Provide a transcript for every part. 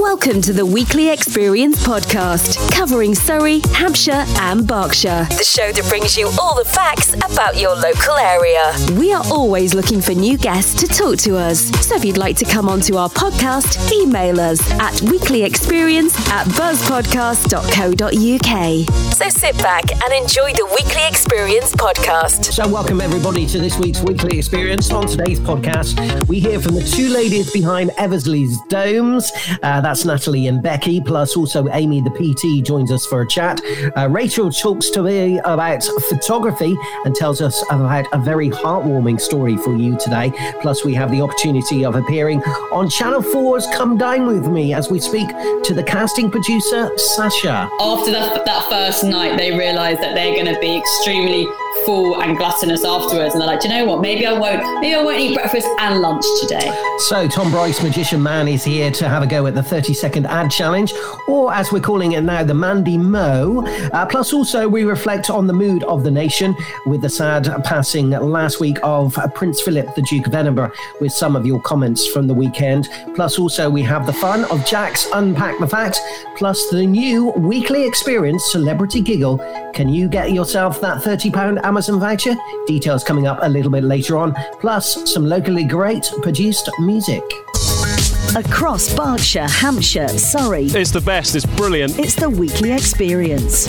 Welcome to the Weekly Experience podcast, covering Surrey, Hampshire, and Berkshire. The show that brings you all the facts about your local area. We are always looking for new guests to talk to us. So if you'd like to come onto our podcast, email us at weeklyexperience at buzzpodcast.co.uk. So sit back and enjoy the Weekly Experience podcast. So, welcome everybody to this week's Weekly Experience. On today's podcast, we hear from the two ladies behind Eversley's Domes. Uh, that's Natalie and Becky, plus also Aimee, the PT, joins us for a chat. Uh, Rachel talks to me about photography and tells us about a very heartwarming story for you today. Plus, we have the opportunity of appearing on Channel 4's Come Dine With Me as we speak to the casting producer, Sasha. After that, that first night, they realise that they're going to be extremely full and gluttonous afterwards, and they're like, "Do you know what? Maybe I won't. Maybe I won't eat breakfast and lunch today." So, Tom Bryce, Magician Man, is here to have a go at the 30 second ad challenge, or as we're calling it now, the Mandy Mo. Uh, plus, also, we reflect on the mood of the nation with the sad passing last week of Prince Philip, the Duke of Edinburgh, with some of your comments from the weekend. Plus, also, we have the fun of Jack's Unpack the Facts, plus the new weekly experience, Celebrity Giggle. Can you get yourself that £30 Amazon voucher? Details coming up a little bit later on, plus some locally great produced music. Across Berkshire, Hampshire, Surrey, It's the best. It's brilliant. it's the Weekly Experience.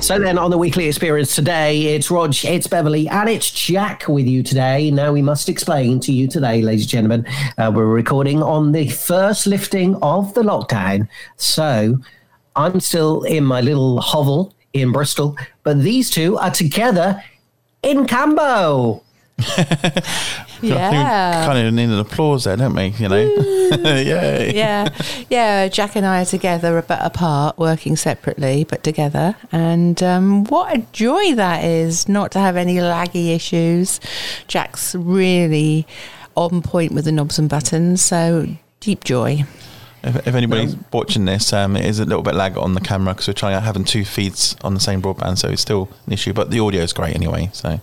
So then on the weekly experience today, it's Rog, it's Beverly, and it's Jack with you today. Now we must explain to you today, ladies and gentlemen, uh, we're recording on the first lifting of the lockdown. So I'm still in my little hovel in Bristol, but these two are together in Cambo. Yeah. kind of need an applause there, don't we? You know, yay! yeah, yeah. Jack and I are together, but apart, working separately, but together. And um, what a joy that is not to have any laggy issues. Jack's really on point with the knobs and buttons, so deep joy. If, if anybody's watching this, um, it is a little bit lag on the camera because we're trying out having two feeds on the same broadband, so it's still an issue. But the audio is great anyway, so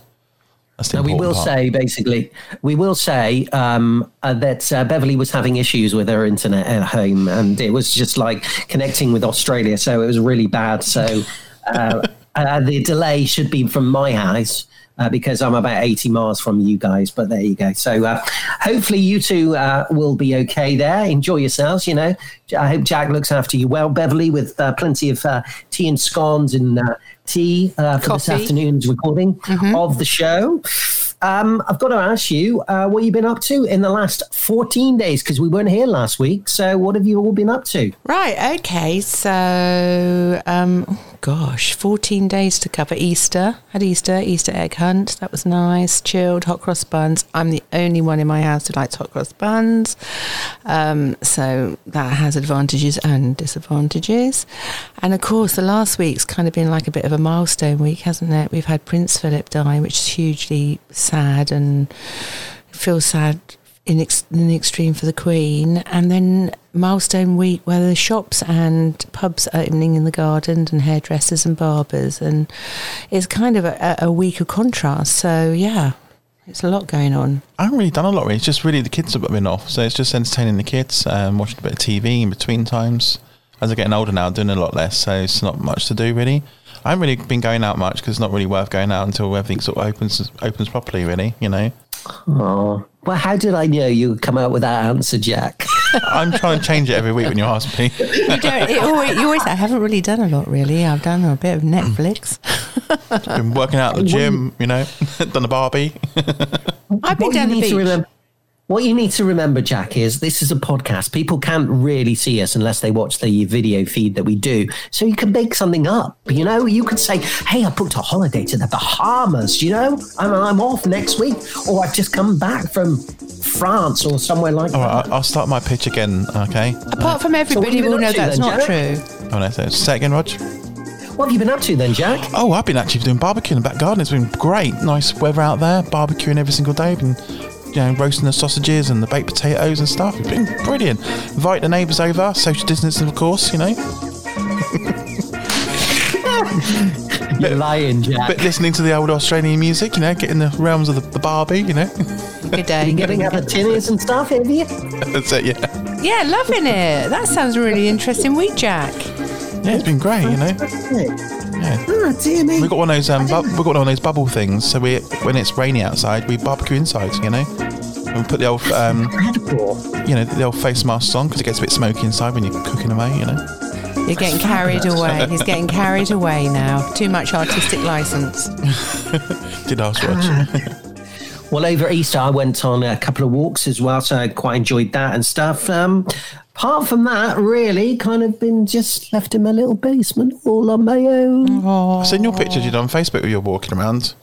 that's the we will part. say, basically, we will say um, uh, that uh, Beverly was having issues with her internet at home, and it was just like connecting with Australia, so it was really bad. So uh, uh, the delay should be from my house. Uh, because I'm about 80 miles from you guys, but there you go. So uh, hopefully you two uh, will be okay there. Enjoy yourselves. You know, I hope Jack looks after you well, Beverly, with uh, plenty of uh, tea and scones and uh, tea uh, for this afternoon's recording of the show. Um, I've got to ask you uh, what you've been up to in the last 14 days because we weren't here last week. So, what have you all been up to? Right, okay, so, um, oh gosh, 14 days to cover Easter. Had Easter, Easter egg hunt. That was nice, chilled, hot cross buns. I'm the only one in my house who likes hot cross buns. Um, so that has advantages and disadvantages. And of course, the last week's kind of been like a bit of a milestone week, hasn't it? We've had Prince Philip die, which is hugely sad and feel sad in, ex- in the extreme for the Queen, and then milestone week where the shops and pubs are opening in the gardens and hairdressers and barbers, and it's kind of a, a week of contrast. So yeah, it's a lot going on. I haven't really done a lot. Really. It's just really the kids have been off, so it's just entertaining the kids, um, watching a bit of TV in between times. As I'm getting older now, doing a lot less, so it's not much to do really. I haven't really been going out much because it's not really worth going out until everything sort of opens opens properly. Really, you know. Oh, well, how did I know you would come out with that answer, Jack? I'm trying to change it every week when you ask me. You don't. It always, you always. I haven't really done a lot. Really, I've done a bit of Netflix. been working out at the gym, you know, done a Barbie. I've been what down you the need to beach. remember. What you need to remember, Jack, is this is a podcast. People can't really see us unless they watch the video feed that we do. So you can make something up. You know, you could say, "Hey, I booked a holiday to the Bahamas." You know, I'm, I'm off next week, or I've just come back from France or somewhere like All that. right, I'll- I'll start my pitch again. Okay. Apart from everybody been will know that's not Janet? true. Oh no, so say it again, Rog. What have you been up to then, Jack? Oh, I've been actually doing barbecue in the back garden. It's been great. Nice weather out there. Barbecuing every single day. Been, you know, roasting the sausages and the baked potatoes and stuff. It's been brilliant. Invite the neighbours over. Social distancing, of course. You know. You're lying, Jack. But listening to the old Australian music. You know, getting the realms of the, the Barbie. You know. Good day. You're getting up at tinnies and stuff, have you? That's it. Yeah. Yeah, loving it. That sounds really interesting week, Jack. Yeah, it's been great, you know. Yeah. Ah, dear me. We've got one of those um, bu- we've got one of those bubble things. So we, when it's rainy outside, we barbecue inside. You know, and we put the old, um, Incredible. you know, the old face masks on because it gets a bit smoky inside when you're cooking away. You know. You're getting carried away. He's getting carried away now. Too much artistic license. Did ask watch. Well, over Easter, I went on a couple of walks as well, so I quite enjoyed that and stuff. Um, apart from that, really, kind of been just left in my little basement all on my own. I've seen your pictures you did on Facebook where you're walking around.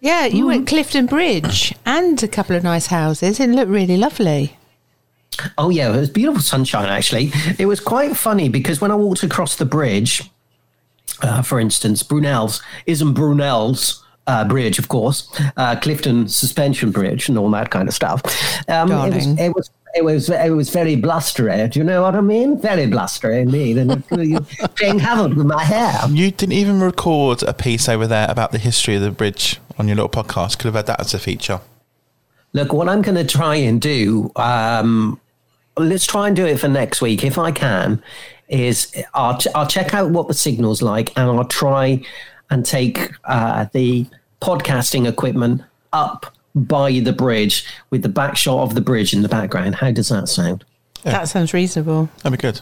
Yeah, you went Clifton Bridge and a couple of nice houses. It looked really lovely. Oh yeah, it was beautiful sunshine. Actually, it was quite funny because when I walked across the bridge, uh, for instance, Brunel's isn't Brunel's. Uh, bridge, of course, uh, Clifton Suspension Bridge, and all that kind of stuff. Um, it was, it was, it was, it was very blustery. Do you know what I mean? Very blustery indeed, and playing havoc with my hair. You didn't even record a piece over there about the history of the bridge on your little podcast. Could have had that as a feature. Look, what I'm going to try and do, um, let's try and do it for next week if I can. Is I'll, I'll check out what the signal's like and I'll try and take uh, the podcasting equipment up by the bridge with the back shot of the bridge in the background. How does that sound? That sounds reasonable. That'd be good.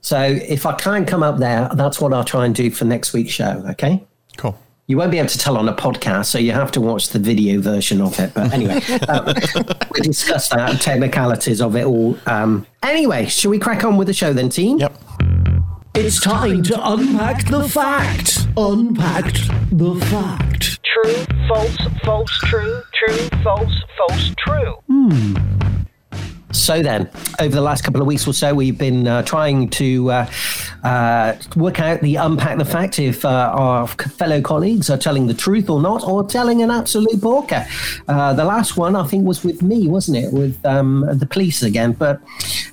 So if I can't come up there, that's what I'll try and do for next week's show. Okay. Cool. You won't be able to tell on a podcast, so you have to watch the video version of it. But anyway, um, we discussed that technicalities of it all. Um, anyway, shall we crack on with the show then, team? Yep. It's time to unpack the fact. Unpacked the fact. True, false, false, true, true, false, false, true. Hmm. So then, over the last couple of weeks or so, we've been uh, trying to uh, uh, work out the unpack the fact if uh, our fellow colleagues are telling the truth or not, or telling an absolute porker. Uh, the last one, I think, was with me, wasn't it? With um, the police again. But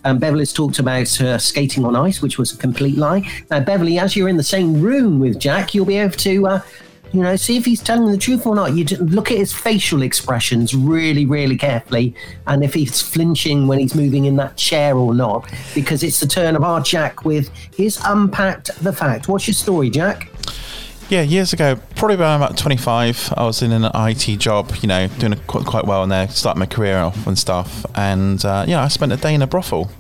um, Beverly's talked about uh, skating on ice, which was a complete lie. Now, Beverly, as you're in the same room with Jack, you'll be able to. You know, see if he's telling the truth or not. You look at his facial expressions really, really carefully, and if he's flinching when he's moving in that chair or not, because it's the turn of our Jack with his unpacked the fact. What's your story, Jack? Yeah, years ago, probably when I'm about 25, I was in an IT job, you know, doing quite, quite well in there, starting my career off and stuff. And, uh, yeah, I spent a day in a brothel.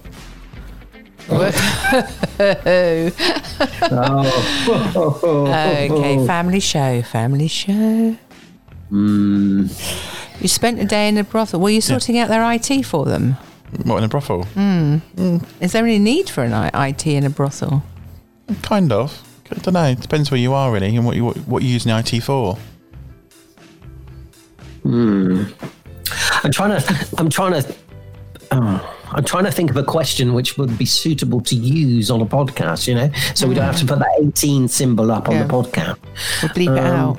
Okay, oh. family show, family show. Hmm. You spent a day in a brothel. Were you sorting out their IT for them? What, in a brothel? Hmm. Is there any need for an I- IT in a brothel? Kind of. I don't know. It depends where you are, really, and what, you, what, what you're using IT for. Hmm. I'm trying to. I'm trying to. Oh, I'm trying to think of a question which would be suitable to use on a podcast. You know, so we don't have to put that 18 symbol up on Yeah. the podcast. We'll bleep it out.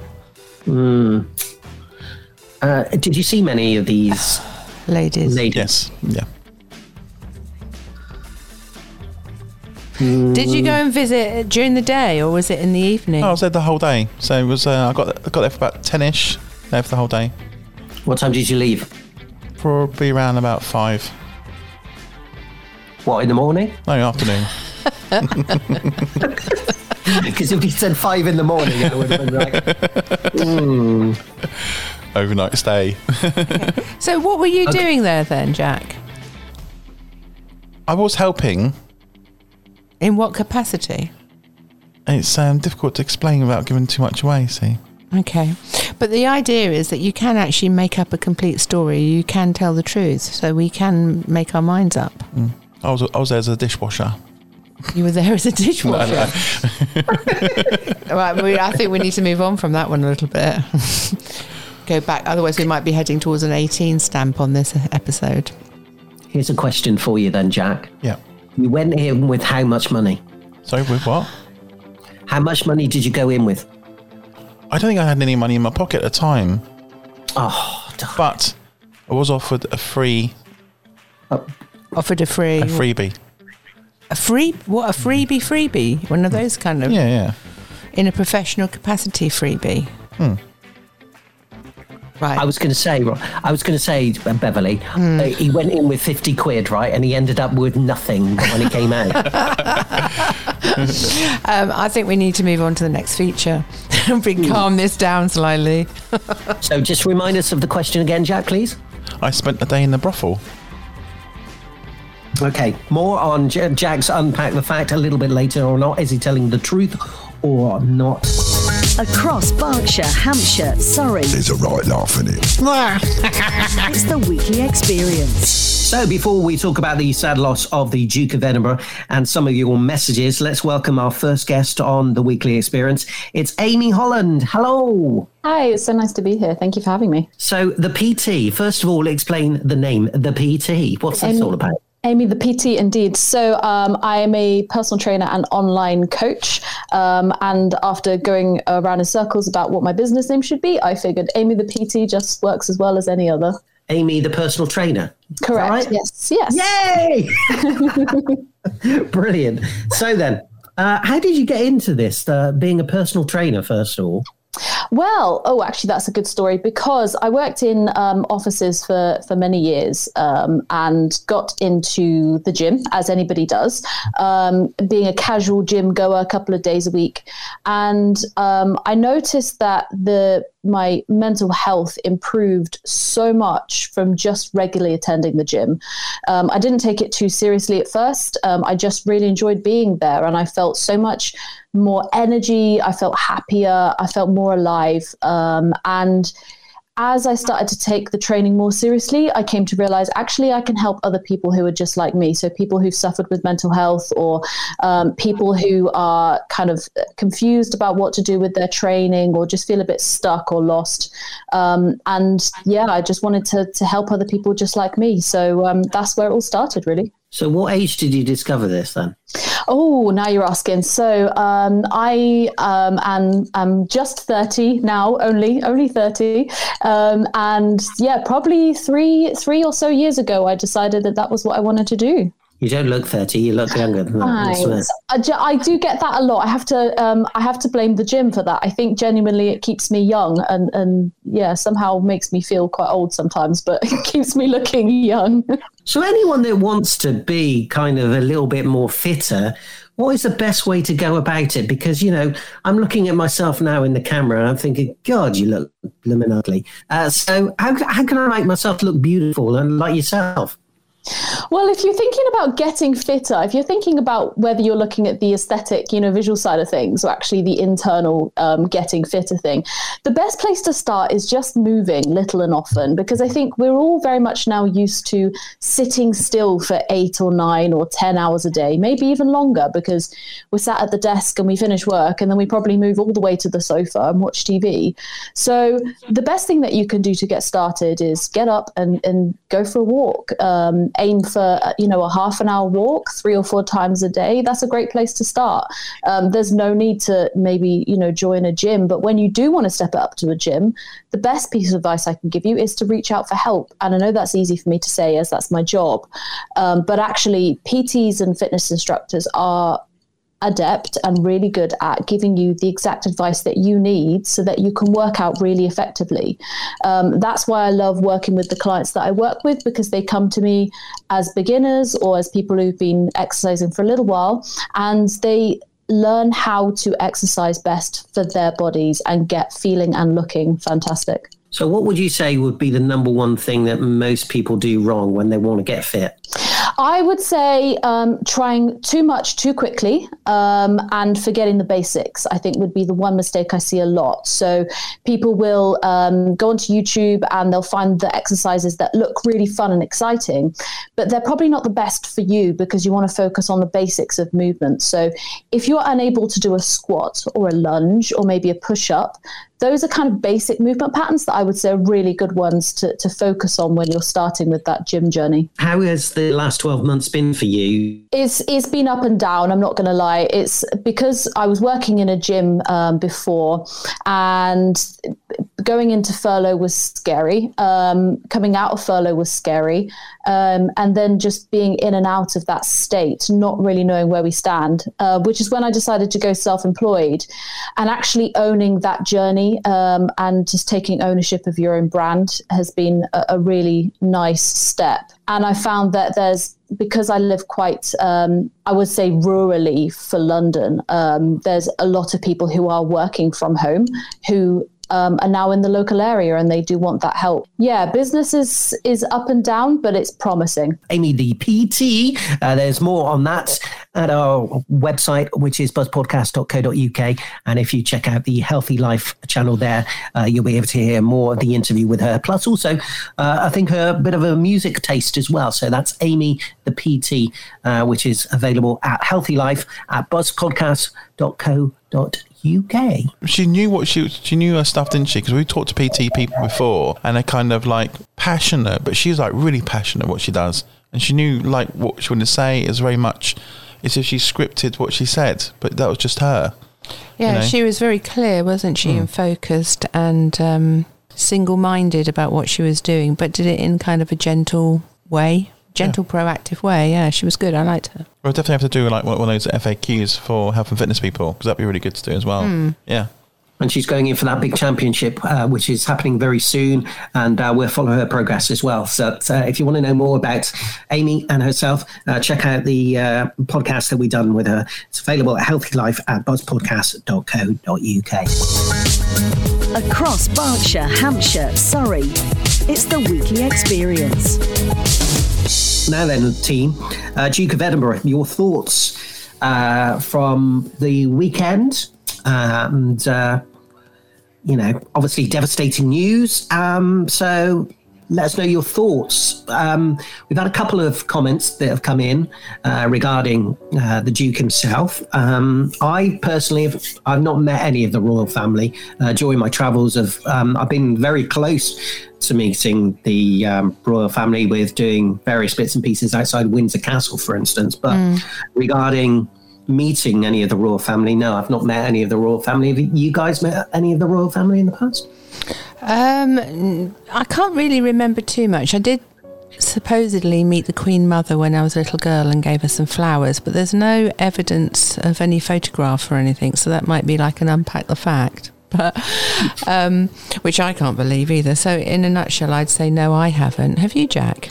Uh, did you see many of these Ladies. ladies? Yes. Yeah. Did you go and visit during the day or was it in the evening? I was there the whole day. So it was, uh, I got, I got there for about 10 ish, there for the whole day. What time did you leave? Probably around about five. What in the morning? No, afternoon. Because if you said five in the morning, I would have been like, Overnight stay. So what were you doing there then, Jack? I was helping. In what capacity? It's um, difficult to explain without giving too much away, see. Okay. But the idea is that you can actually make up a complete story. You can tell the truth. So we can make our minds up. I was, I was there as a dishwasher. You were there as a dishwasher. right, we, I think we need to move on from that one a little bit. Go back, otherwise we might be heading towards an 18 stamp on this episode. here's a question for you then, Jack. Yeah. You went in with how much money? Sorry, with what? How much money did you go in with? I don't think I had any money in my pocket at the time, Oh, d- but I was offered a free Offered a free, a freebie. a free, what a freebie, freebie, one of those kind of Yeah, yeah. in a professional capacity freebie. Right. I was going to say, I was going to say, uh, Beverly, Hmm. uh, he went in with 50 quid, right? And he ended up with nothing when he came out. Um, I think we need to move on to the next feature. we calm this down slightly. so just remind us of the question again, Jack, please. I spent a day in the brothel. Okay, more on J- Jack's unpack the fact a little bit later or not. Is he telling the truth or not? Across Berkshire, Hampshire, Surrey, There's a right laugh in it. it's the weekly experience. So, before we talk about the sad loss of the Duke of Edinburgh and some of your messages, let's welcome our first guest on the weekly experience. It's Aimee Holland. Hello. Hi, it's so nice to be here. Thank you for having me. So, the PT, first of all, explain the name, the PT. What's this Aimee- all about? Aimee, the PT, indeed. So um, I am a personal trainer and online coach. Um, and after going around in circles about what my business name should be, I figured Aimee, the PT, just works as well as any other. Aimee, the personal trainer. Correct. right? Yes. Yes. Yay! Brilliant. So, then, uh, how did you get into this, uh, being a personal trainer, first of all? Well, oh, actually, that's a good story because I worked in um, offices for, for many years um, and got into the gym, as anybody does, um, being a casual gym goer a couple of days a week. And um, I noticed that the my mental health improved so much from just regularly attending the gym. Um, I didn't take it too seriously at first. Um, I just really enjoyed being there, and I felt so much more energy. I felt happier. I felt more alive. Um, and as I started to take the training more seriously, I came to realize actually I can help other people who are just like me. So people who've suffered with mental health or um, people who are kind of confused about what to do with their training or just feel a bit stuck or lost. Um, and yeah, I just wanted to, to help other people just like me. So um, that's where it all started, really. So, what age did you discover this then? Oh, now you're asking. So um, I um, am, am just 30 now, only only 30, um, and yeah, probably three three or so years ago, I decided that that was what I wanted to do. You don't look 30, you look younger than that. I I do get that a lot. I have to um, I have to blame the gym for that. I think genuinely it keeps me young and and yeah, somehow makes me feel quite old sometimes, but it keeps me looking young. So, anyone that wants to be kind of a little bit more fitter, what is the best way to go about it? Because, you know, I'm looking at myself now in the camera and I'm thinking, God, you look blooming ugly. Uh, so, how, how can I make myself look beautiful and like yourself? Well, if you're thinking about getting fitter, if you're thinking about whether you're looking at the aesthetic, you know, visual side of things, or actually the internal um, getting fitter thing, the best place to start is just moving little and often, because I think we're all very much now used to sitting still for eight or nine or 10 hours a day, maybe even longer, because we're sat at the desk and we finish work and then we probably move all the way to the sofa and watch TV. So the best thing that you can do to get started is get up and, and go for a walk. Um, aim for uh, you know a half an hour walk three or four times a day that's a great place to start. Um, there's no need to maybe you know join a gym but when you do want to step it up to a gym the best piece of advice i can give you is to reach out for help. And i know that's easy for me to say as that's my job um, but actually pts and fitness instructors are adept and really good at giving you the exact advice that you need so that you can work out really effectively. Um, that's why I love working with the clients that I work with because they come to me as beginners or as people who've been exercising for a little while and they learn how to exercise best for their bodies and get feeling and looking fantastic. So, what would you say would be the number one thing that most people do wrong when they want to get fit? I would say um, trying too much too quickly um, and forgetting the basics, I think, would be the one mistake I see a lot. So people will um, go onto YouTube and they'll find the exercises that look really fun and exciting, but they're probably not the best for you because you want to focus on the basics of movement. So if you're unable to do a squat or a lunge or maybe a push up, those are kind of basic movement patterns that I would say are really good ones to, to focus on when you're starting with that gym journey. How has the last 12 months been for you? It's it's been up and down. I'm not going to lie. It's because I was working in a gym um, before, and going into furlough was scary. Um, coming out of furlough was scary. Um, and then just being in and out of that state, not really knowing where we stand, uh, which is when I decided to go self employed and actually owning that journey um, and just taking ownership of your own brand has been a, a really nice step. And I found that there's because I live quite, um, I would say, rurally for London, um, there's a lot of people who are working from home who um, are now in the local area and they do want that help. Yeah, business is, is up and down, but it's promising. Aimee, the PT, uh, there's more on that at our website, which is buzzpodcast.co.uk. And if you check out the Healthy Life channel there, uh, you'll be able to hear more of the interview with her. Plus, also, uh, I think her bit of a music taste as well. So that's Aimee, the PT, uh, which is available at Healthy Life at buzzpodcast.co.uk. UK. She knew what she she knew her stuff, didn't she? Because we talked to PT people before, and they're kind of like passionate, but she's like really passionate what she does, and she knew like what she wanted to say. is very much as if she scripted what she said, but that was just her. Yeah, you know? she was very clear, wasn't she, and focused and um, single-minded about what she was doing, but did it in kind of a gentle way gentle, proactive way. Yeah, she was good. I liked her. We'll definitely have to do like one of those FAQs for health and fitness people because that'd be really good to do as well. Hmm. Yeah. And she's going in for that big championship, uh, which is happening very soon. And uh, we'll follow her progress as well. So uh, if you want to know more about Aimee and herself, uh, check out the uh, podcast that we've done with her. It's available at Healthy Life at buzzpodcast.co.uk. Across Berkshire, Hampshire, Surrey, it's the weekly experience. Now then, team, uh, Duke of Edinburgh, your thoughts uh, from the weekend, and uh, you know, obviously devastating news. Um, so let us know your thoughts. Um, we've had a couple of comments that have come in uh, regarding uh, the Duke himself. Um, I personally have I've not met any of the royal family uh, during my travels. Of um, I've been very close to meeting the um, royal family with doing various bits and pieces outside Windsor Castle, for instance. But regarding meeting any of the royal family, no, I've not met any of the royal family. Have you guys met any of the royal family in the past? Um, I can't really remember too much. I did supposedly meet the Queen Mother when I was a little girl and gave her some flowers, but there's no evidence of any photograph or anything, so that might be like an unpack the fact. But um, which I can't believe either. So, in a nutshell, I'd say no, I haven't. Have you, Jack?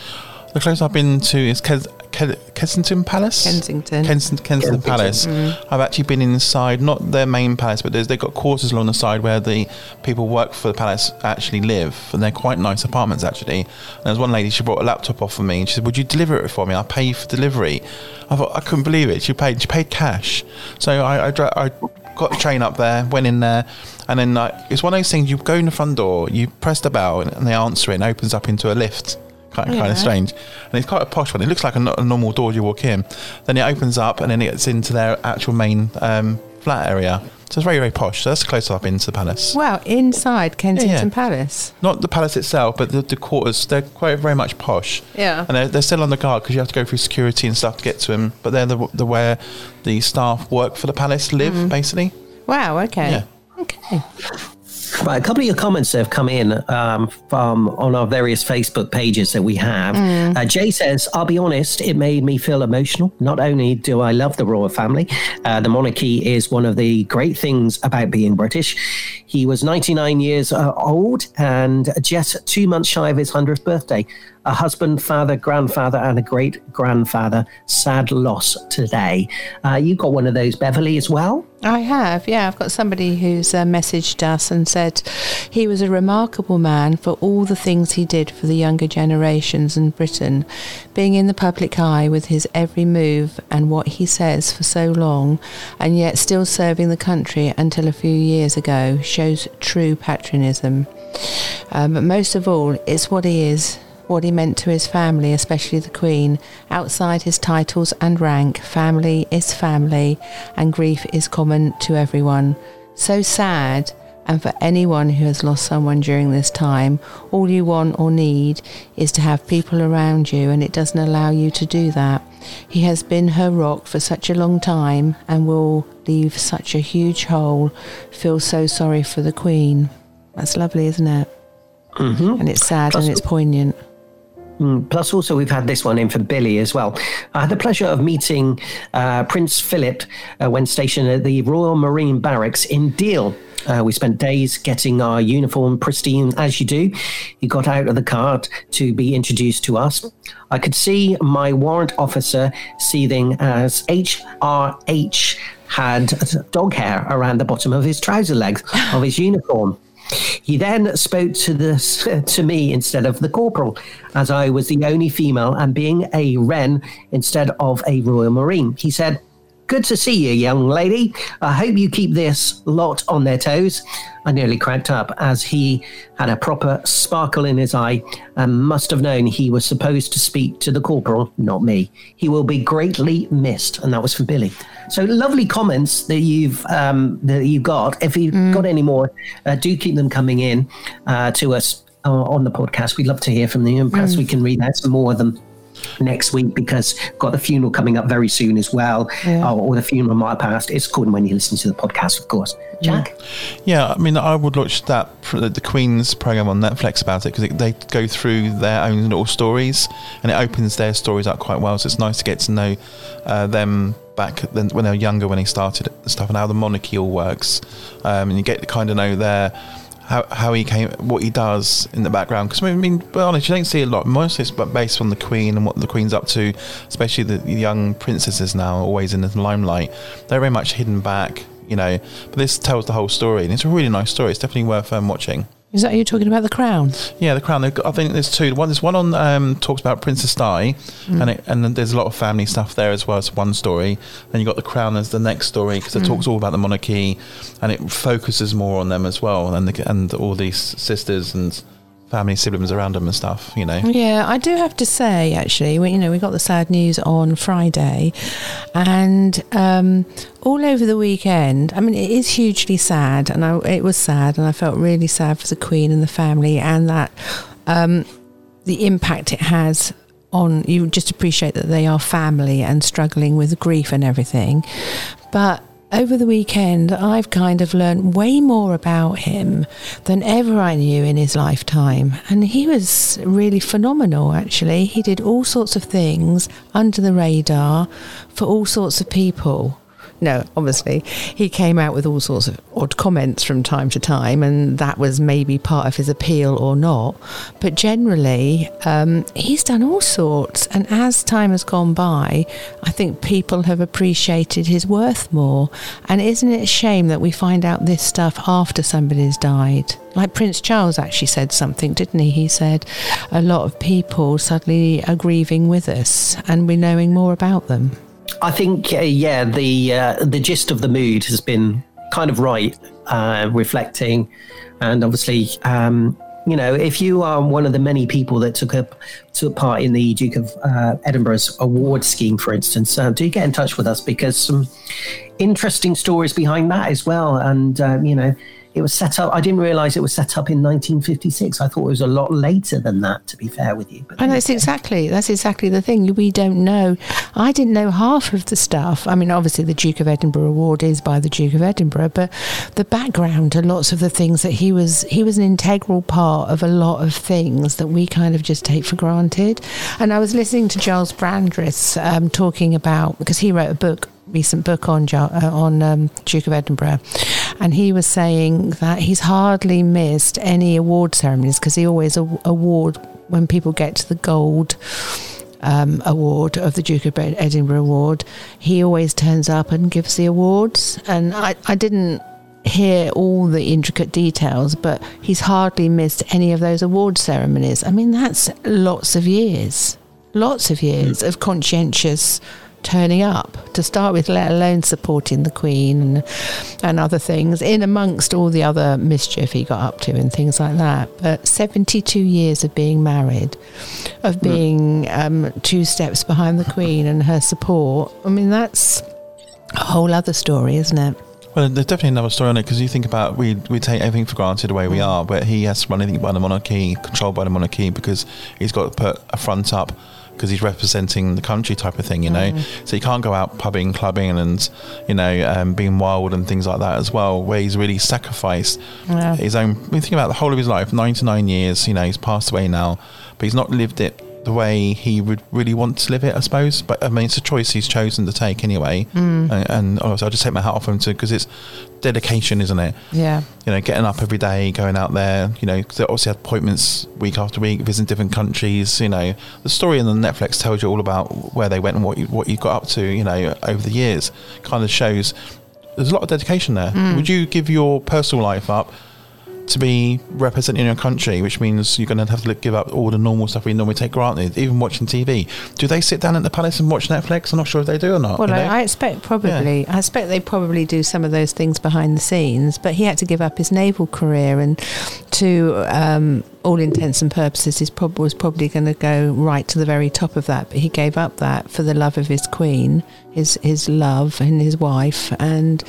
The closest I've been to is Kes- Ke- Kensington Palace. Kensington. Kensington, Kensington Palace. Mm. I've actually been inside, not their main palace, but there's, they've got quarters along the side where the people work for the palace actually live, and they're quite nice apartments actually. And there's one lady she brought a laptop off for me, and she said, "Would you deliver it for me? I'll pay you for delivery." I thought I couldn't believe it. She paid. She paid cash. So I, I, dra- I got the train up there, went in there, and then like, it's one of those things. You go in the front door, you press the bell, and, and they answer it, and it opens up into a lift. Kind, kind of strange, and it's quite a posh one. It looks like a, a normal door you walk in, then it opens up, and then it gets into their actual main um, flat area. So it's very, very posh. So that's the closest I've been to the palace. Wow, inside Kensington yeah. Palace. Not the palace itself, but the, the quarters. They're quite very much posh. Yeah. And they're, they're still on the guard because you have to go through security and stuff to get to them. But they're the, the where the staff work for the palace live, basically. Wow, okay. Yeah. Okay. Right, a couple of your comments have come in um, from on our various Facebook pages that we have. Uh, Jay says, "I'll be honest, it made me feel emotional. Not only do I love the royal family, uh, the monarchy is one of the great things about being British. He was 99 years uh, old and just two months shy of his 100th birthday. A husband, father, grandfather, and a great grandfather. Sad loss today. Uh, you got one of those, Beverly, as well." I have, yeah. I've got somebody who's uh, messaged us and said he was a remarkable man for all the things he did for the younger generations in Britain. Being in the public eye with his every move and what he says for so long, and yet still serving the country until a few years ago, shows true patriotism. Um, but most of all, it's what he is what he meant to his family, especially the Queen. Outside his titles and rank, family is family, and grief is common to everyone. So sad, and for anyone who has lost someone during this time, all you want or need is to have people around you, and it doesn't allow you to do that. He has been her rock for such a long time and will leave such a huge hole. Feel so sorry for the Queen. That's lovely, isn't it? Mm-hmm. And it's sad Plus- and it's poignant. Plus, also, we've had this one in for Billy as well. I had the pleasure of meeting uh, Prince Philip uh, when stationed at the Royal Marine Barracks in Deal. Uh, we spent days getting our uniform pristine as you do. He got out of the car to be introduced to us. I could see my warrant officer seething as HRH had dog hair around the bottom of his trouser legs of his uniform. He then spoke to this to me instead of the corporal, as I was the only female and being a wren instead of a Royal Marine. He said, Good to see you, young lady. I hope you keep this lot on their toes. I nearly cracked up as he had a proper sparkle in his eye and must have known he was supposed to speak to the corporal, not me. He will be greatly missed. And that was from Billy. So lovely comments that you've um, that you got. If you've got any more, uh, do keep them coming in uh, to us uh, on the podcast. We'd love to hear from you, and perhaps we can read out some more of them next week because got the funeral coming up very soon as well, uh, or the funeral might have passed. It's according when you listen to the podcast, of course. Jack, Yeah, I mean, I would watch that the Queen's program on Netflix about it because they go through their own little stories and it opens their stories up quite well. So it's nice to get to know uh, them back then when they were younger when they started stuff and how the monarchy all works, um, and you get to kind of know their. How, how he came, what he does in the background. Because I mean, be honest, you don't see a lot. Mostly it's but based on the Queen and what the Queen's up to, especially the young princesses now, always in the limelight. They're very much hidden back, you know. But this tells the whole story, and it's a really nice story. It's definitely worth um, watching. Is that you talking about the crown? Yeah, the crown. got- I think there's two. One, there's one on um, talks about Princess Di, and it, and then there's a lot of family stuff there as well. It's one story. Then you got the crown as the next story because it talks all about the monarchy, and it focuses more on them as well, and the, and all these sisters and family siblings around them and stuff. You know. Yeah, I do have to say, actually, we, you know, we got the sad news on Friday, and um, all over the weekend. I mean, it is hugely sad, and I, it was sad, and I felt really sad for the Queen and the family, and that um, the impact it has on you. Just appreciate that they are family and struggling with grief and everything, but. Over the weekend, I've kind of learned way more about him than ever I knew in his lifetime. And he was really phenomenal, actually. He did all sorts of things under the radar for all sorts of people. No, obviously, he came out with all sorts of odd comments from time to time, and that was maybe part of his appeal or not. But generally, um, he's done all sorts, and as time has gone by, I think people have appreciated his worth more. And isn't it a shame that we find out this stuff after somebody's died? Like Prince Charles actually said something, didn't he? He said a lot of people suddenly are grieving with us, and we're knowing more about them. I think uh, yeah, the uh, the gist of the mood has been kind of right, uh, reflecting, and obviously. Um, you know, if you are one of the many people that took up took part in the Duke of uh, Edinburgh's award scheme, for instance, uh, do get in touch with us because some interesting stories behind that as well. And uh, you know, it was set up. I didn't realise it was set up in 1956. I thought it was a lot later than that. To be fair with you, but And that's exactly that's exactly the thing. We don't know. I didn't know half of the stuff. I mean, obviously the Duke of Edinburgh Award is by the Duke of Edinburgh, but the background to lots of the things that he was he was an integral part of a lot of things that we kind of just take for granted. And I was listening to Giles Brandreth um, talking about because he wrote a book recent book on uh, on um, Duke of Edinburgh, and he was saying that he's hardly missed any award ceremonies because he always a- award when people get to the gold um, award of the Duke of Edinburgh Award, he always turns up and gives the awards. And I, I didn't hear all the intricate details, but he's hardly missed any of those award ceremonies. I mean, that's lots of years, lots of years of conscientious turning up to start with, let alone supporting the Queen and, and other things, in amongst all the other mischief he got up to and things like that. But 72 years of being married, of being um, two steps behind the Queen and her support, I mean, that's a whole other story, isn't it? Well, there's definitely another story on it because you think about we we take everything for granted the way we are, but he has to run anything by the monarchy, controlled by the monarchy, because he's got to put a front up because he's representing the country type of thing, you know. So he can't go out pubbing, clubbing, and you know, um, being wild and things like that as well. Where he's really sacrificed Yeah. his own. I mean, think about the whole of his life, ninety nine years. You know, he's passed away now, but he's not lived it the way he would really want to live it, I suppose. But I mean, it's a choice he's chosen to take anyway. Mm. And, and obviously, I'll just take my hat off him too because it's dedication, isn't it? Yeah. you know, getting up every day, going out there, you know, 'cause they obviously had appointments week after week, visiting different countries. You know, the story in the Netflix tells you all about where they went and what you, what you got up to. You know, over the years, kind of shows there's a lot of dedication there. Would you give your personal life up to be representing your country, which means you're going to have to give up all the normal stuff we normally take granted, even watching TV? Do they sit down at the palace and watch Netflix? I'm not sure if they do or not. Well? I, I expect probably. I expect they probably do some of those things behind the scenes. But he had to give up his naval career, and to um, all intents and purposes, his prob- was probably going to go right to the very top of that. But he gave up that for the love of his queen, his his love, and his wife, and.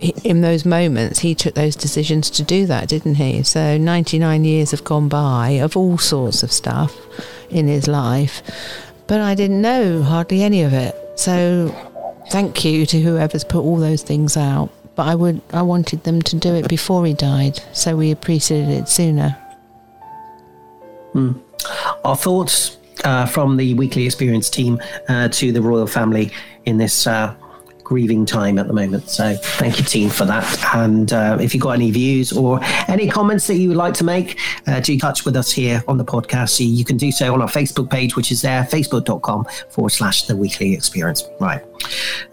In those moments, he took those decisions to do that, didn't he? So, 99 years have gone by of all sorts of stuff in his life, but I didn't know hardly any of it. So, thank you to whoever's put all those things out. But I would, I wanted them to do it before he died, so we appreciated it sooner. Our thoughts uh, from the weekly experience team uh, to the royal family in this uh, grieving time at the moment. So thank you, team, for that. And uh, if you've got any views or any comments that you would like to make, uh, do touch with us here on the podcast. So you can do so on our Facebook page, which is there, facebook.com forward slash the weekly experience. Right.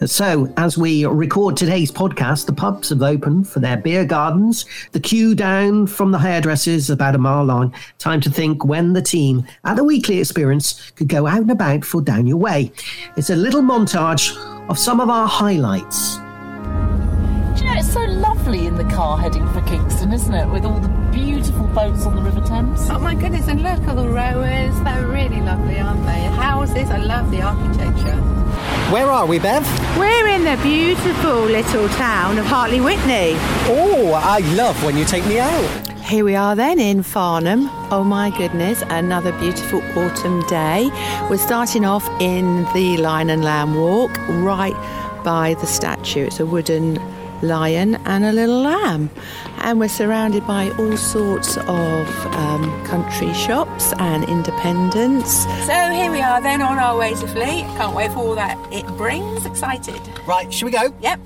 So, as we record today's podcast, the pubs have opened for their beer gardens. The queue down from the hairdressers about a mile long. Time to think when the team at the weekly experience could go out and about for Down Your Way. It's a little montage of some of our highlights. Do you know, it's so lovely in the car heading for Kingston, isn't it? With all the beautiful boats on the River Thames. Oh my goodness, and look at the rowers. They're really lovely, aren't they? Houses, I love the architecture. Where are we, Bev? We're in the beautiful little town of Hartley Wintney. Oh, I love when you take me out. Here we are then in Farnham. Oh my goodness, another beautiful autumn day. We're starting off in the Lion and Lamb Walk right by the statue. It's a wooden lion and a little lamb. And we're surrounded by all sorts of um, country shops and independents. So here we are then on our way to Fleet. Can't wait for all that it brings. Excited. Right, should we go? Yep.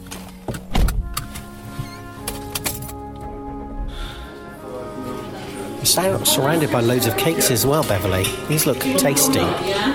We're surrounded by loads of cakes as well, Beverly. These look tasty.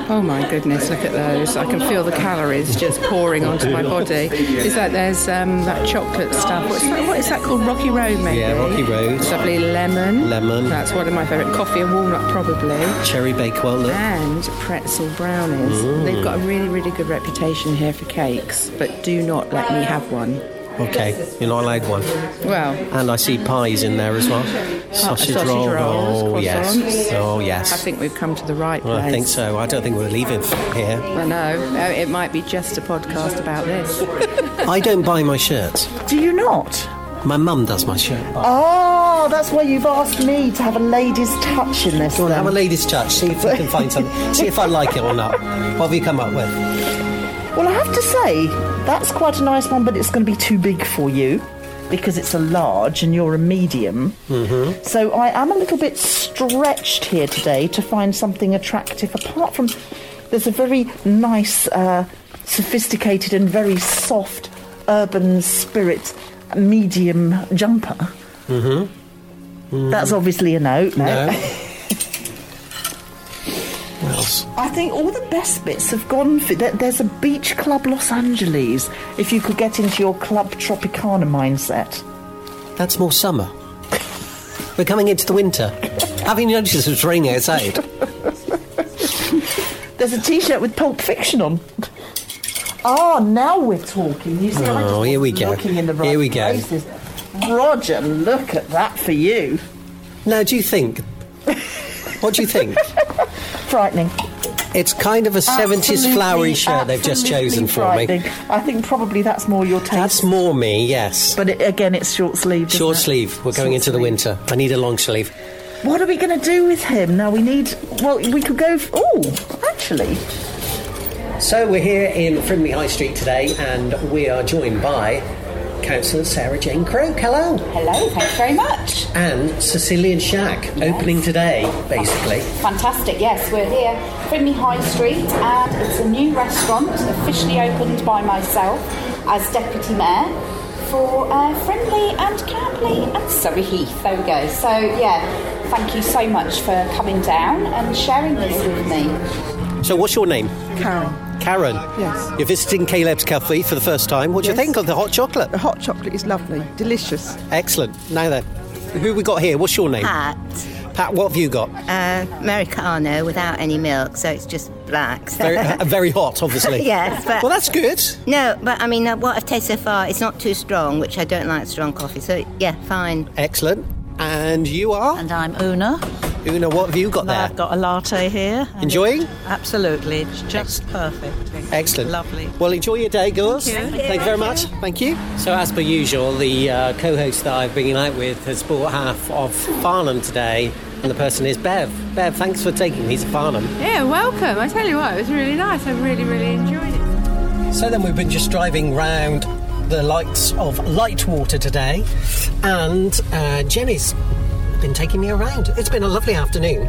Oh my goodness, look at those. I can feel the calories just pouring onto my body. Is that there's um, that chocolate stuff? What's that, what is that called? Rocky Road, maybe? Yeah, Rocky Road. Lovely lemon. Lemon. That's one of my favourite. Coffee and walnut, probably. Cherry Bakewell, look. And pretzel brownies. They've got a really, really good reputation here for cakes, but do not let me have one. Okay, you're not allowed one. Well, And I see pies in there as well. Sausage, sausage roll. rolls, oh, yes. Oh, I think we've come to the right place. Well, I think so. I don't think we're leaving here. I know. Uh, It might be just a podcast about this. I don't buy my shirts. Do you not? My mum does my shirt. Oh, that's why you've asked me to have a lady's touch in this. Go on, have a lady's touch. See if we can find something. See if I like it or not. What have you come up with? Well, I have to say, that's quite a nice one, but it's going to be too big for you because it's a large and you're a medium. Mm-hmm. So I am a little bit stretched here today to find something attractive. Apart from, there's a very nice, uh, sophisticated, and very soft urban spirit medium jumper. Mm-hmm. That's obviously a no. No. what else? I think all the best bits have gone for. There, there's a beach club Los Angeles. If you could get into your club Tropicana mindset. That's more summer. We're coming into the winter. Having noticed it's raining outside. There's a T-shirt with Pulp Fiction on. Ah, now we're talking. You see, Oh, here we go. Looking in the right Here we go. places. Roger, look at that for you. Now, do you think? What do you think? Frightening. It's kind of a 70s flowery shirt they've just chosen for me. I think probably that's more your taste. That's more me, yes. but it, again, it's short sleeve. Short sleeve. We're going into the winter. I need a long sleeve. What are we going to do with him? Now we need. Well, we could go. f- Oh, actually, So we're here in Frimley High Street today, and we are joined by Councillor Sarah Jane Croke. Hello. Hello, thanks very much. And Sicilian Shack, opening today, basically. Fantastic, yes, we're here, Frimley High Street, and it's a new restaurant officially opened by myself as Deputy Mayor for uh, Frimley and Camberley and Surrey Heath. There we go. So, yeah, thank you so much for coming down and sharing this with me. So, what's your name? Karen. Karen. Yes. You're visiting Caleb's Cafe for the first time. What do you think of the hot chocolate? The hot chocolate is lovely, delicious. Excellent. Now then, who we got here? What's your name? Pat. Pat, what have you got? Uh, Americano without any milk, so it's just black. So- Very, uh, very hot, obviously. yes, but Well, that's good. no, but I mean, uh, what I've tasted so far, it's not too strong, which I don't like strong coffee. So yeah, fine. Excellent. And you are? And I'm Una. Una, what have you got And there? I've got a latte here. Enjoying? it's- Absolutely. It's just perfect. Excellent. Lovely. Well, enjoy your day, girls. Thank you. Thank you very much. Thank you. So, as per usual, the uh, co-host that I've been out with has bought half of Farnham today, and the person is Bev. Bev, thanks for taking me to Farnham. Yeah, welcome. I tell you what, it was really nice. I really, really enjoyed it. So then we've been just driving round the lights of Lightwater today, and uh, Jenny's been taking me around. It's been a lovely afternoon.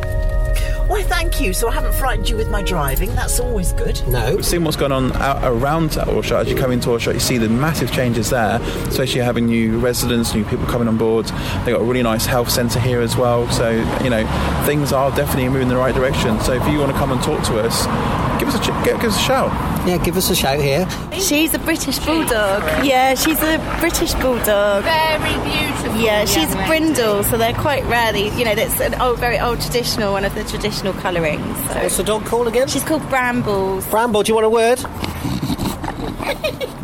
Why, thank you. So I haven't frightened you with my driving. That's always good. No. Seeing what's going on out around Aldershot, as you come into Aldershot, you see the massive changes there, especially having new residents, new people coming on board. They've got a really nice health centre here as well. So, you know, things are definitely moving in the right direction. So if you want to come and talk to us, give us a, ch- give, give us a shout. Yeah, give us a shout here. She's a British bulldog. Yeah, she's a British bulldog. Very beautiful. Yeah, she's young lady. brindle, so they're quite rarely. You know, that's an old, very old traditional one of the traditional colourings. So. What's the dog called again? She's called Brambles. Bramble, do you want a word?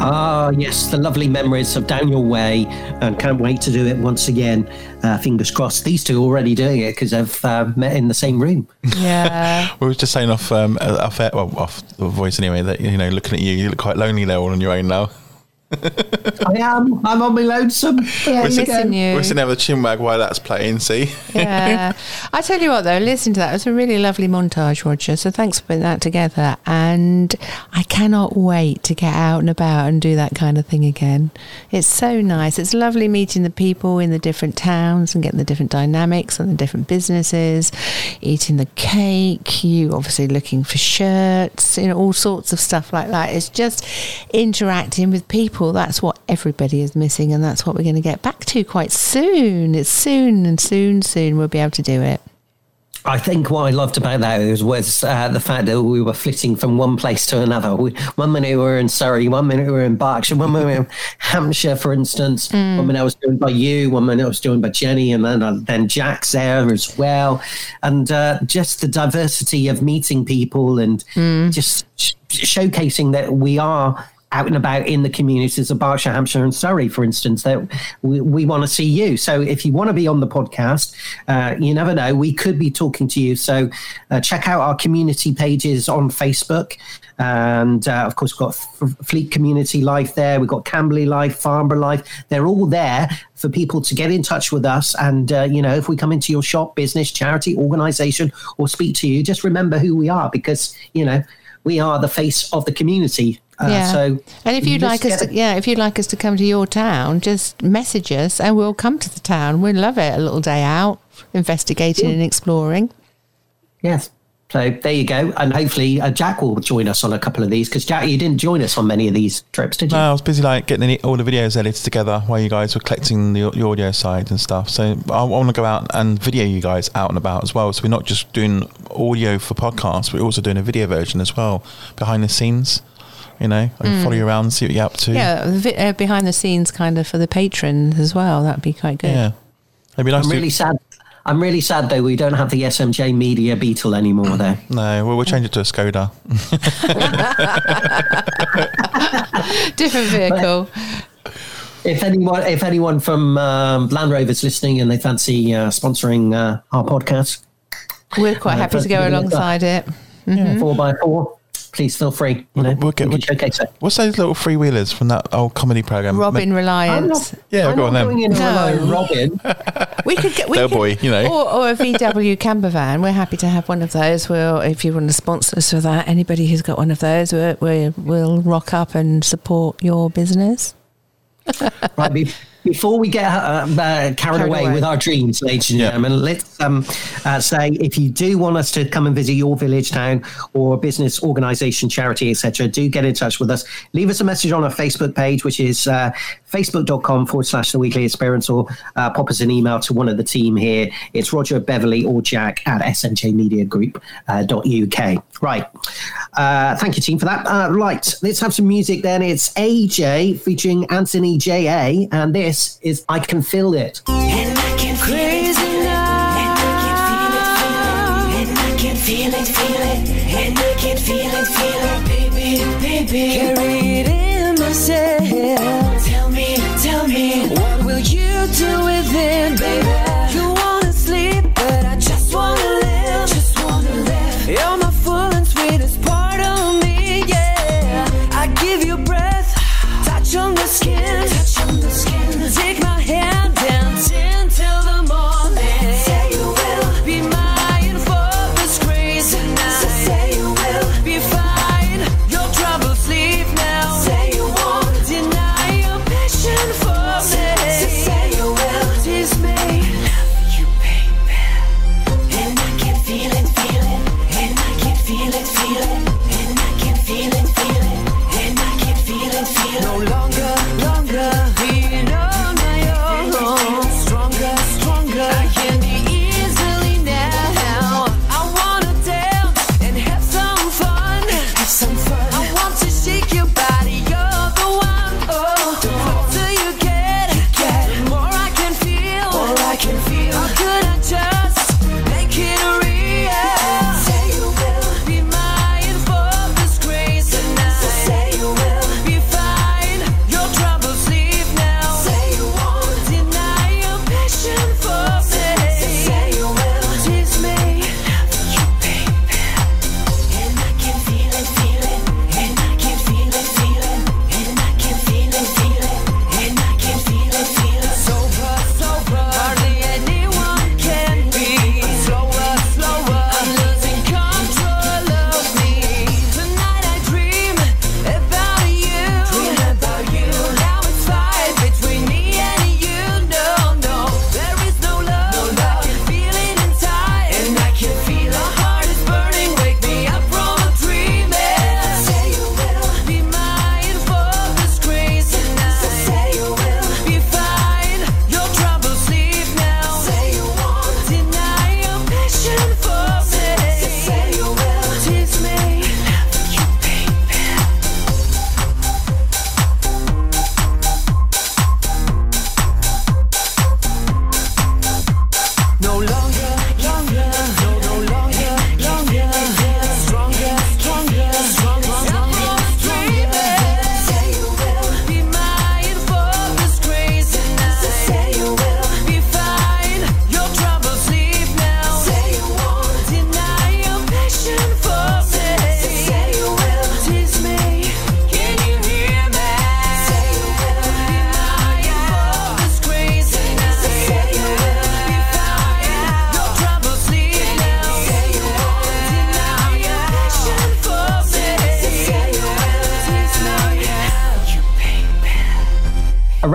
Ah, yes, the lovely memories of Down Your Way, and can't wait to do it once again. Uh, fingers crossed. These two are already doing it because they've uh, met in the same room. Yeah. We were just saying off, um, off, air, well, off the voice anyway, that, you know, looking at you, you look quite lonely there all on your own now. I am. I'm on my lonesome. Yeah, we're, sitting, missing you. we're sitting there with a chinwag while that's playing, see? yeah. I tell you what, though, listen to that. It was a really lovely montage, Roger. So thanks for putting that together. And I cannot wait to get out and about and do that kind of thing again. It's so nice. It's lovely meeting the people in the different towns and getting the different dynamics and the different businesses, eating the cake, you obviously looking for shirts, you know, all sorts of stuff like that. It's just interacting with people. That's what everybody is missing, and that's what we're going to get back to quite soon. It's soon and soon, soon we'll be able to do it. I think what I loved about that was, was uh, the fact that we were flitting from one place to another. We, one minute we were in Surrey, one minute we were in Berkshire, one minute we were in Hampshire, for instance. One minute I was joined by you, one minute I was joined by Jenny, and then uh, then Jack's there as well. And uh, just the diversity of meeting people and just sh- showcasing that we are out and about in the communities of Berkshire, Hampshire, and Surrey, for instance, that we, we want to see you. So if you want to be on the podcast, uh, you never know, we could be talking to you. So uh, check out our community pages on Facebook. And uh, of course, we've got F- Fleet Community Life there. We've got Camberley Life, Farnborough Life. They're all there for people to get in touch with us. And, uh, you know, if we come into your shop, business, charity, organization, or speak to you, just remember who we are because, you know, we are the face of the community. Uh, yeah. So, and if you'd like us to, it- yeah, if you'd like us to come to your town, just message us and we'll come to the town. We'd love it. A little day out, investigating and exploring. Yes. So there you go, and hopefully uh, Jack will join us on a couple of these because Jack, you didn't join us on many of these trips, did you? No, I was busy like getting the- all the videos edited together while you guys were collecting the, the audio side and stuff. So I want to go out and video you guys out and about as well. So we're not just doing audio for podcasts, we're also doing a video version as well, behind the scenes. You know, I can Mm. follow you around, see what you're up to. Yeah, the vi- uh, behind the scenes kind of for the patrons as well. That'd be quite good. Yeah. It'd be nice I'm to- really sad. I'm really sad though we don't have the SMJ Media Beetle anymore. There, No, well, we'll change it to a Skoda. Different vehicle. if anyone, if anyone from um, Land Rover's listening and they fancy uh, sponsoring uh, our podcast, We're quite Uh, happy to go alongside it. Mhm. four by four. Please feel free. You know, We'll get- you can showcase it. What's those little freewheelers from that old comedy program? Robin Reliant. Yeah, I'm go on not then. in No. Robin. We could get we Del could- boy, you know. or, or a VW camper van. We're happy to have one of those. We'll, if you want to sponsor us for that, anybody who's got one of those, we're, we will rock up and support your business. right, be, before we get uh, uh, carried, Carried away, away. with our dreams, ladies and Yeah. gentlemen, let's um, uh, say if you do want us to come and visit your village, town, or business, organisation, charity, etc., do get in touch with us. Leave us a message on our Facebook page, which is uh, facebook.com forward slash the weekly experience, or uh, pop us an email to one of the team here. It's Roger, Beverly, or Jack at smjmediagroup.uk. Right. Uh, thank you, team, for that. Uh, right, let's have some music then. It's AJ featuring Anthony J.A., and this is I Can Feel It. Feel it, feel it, And I can feel it, feel it, baby, baby. Carry you do with it, baby? You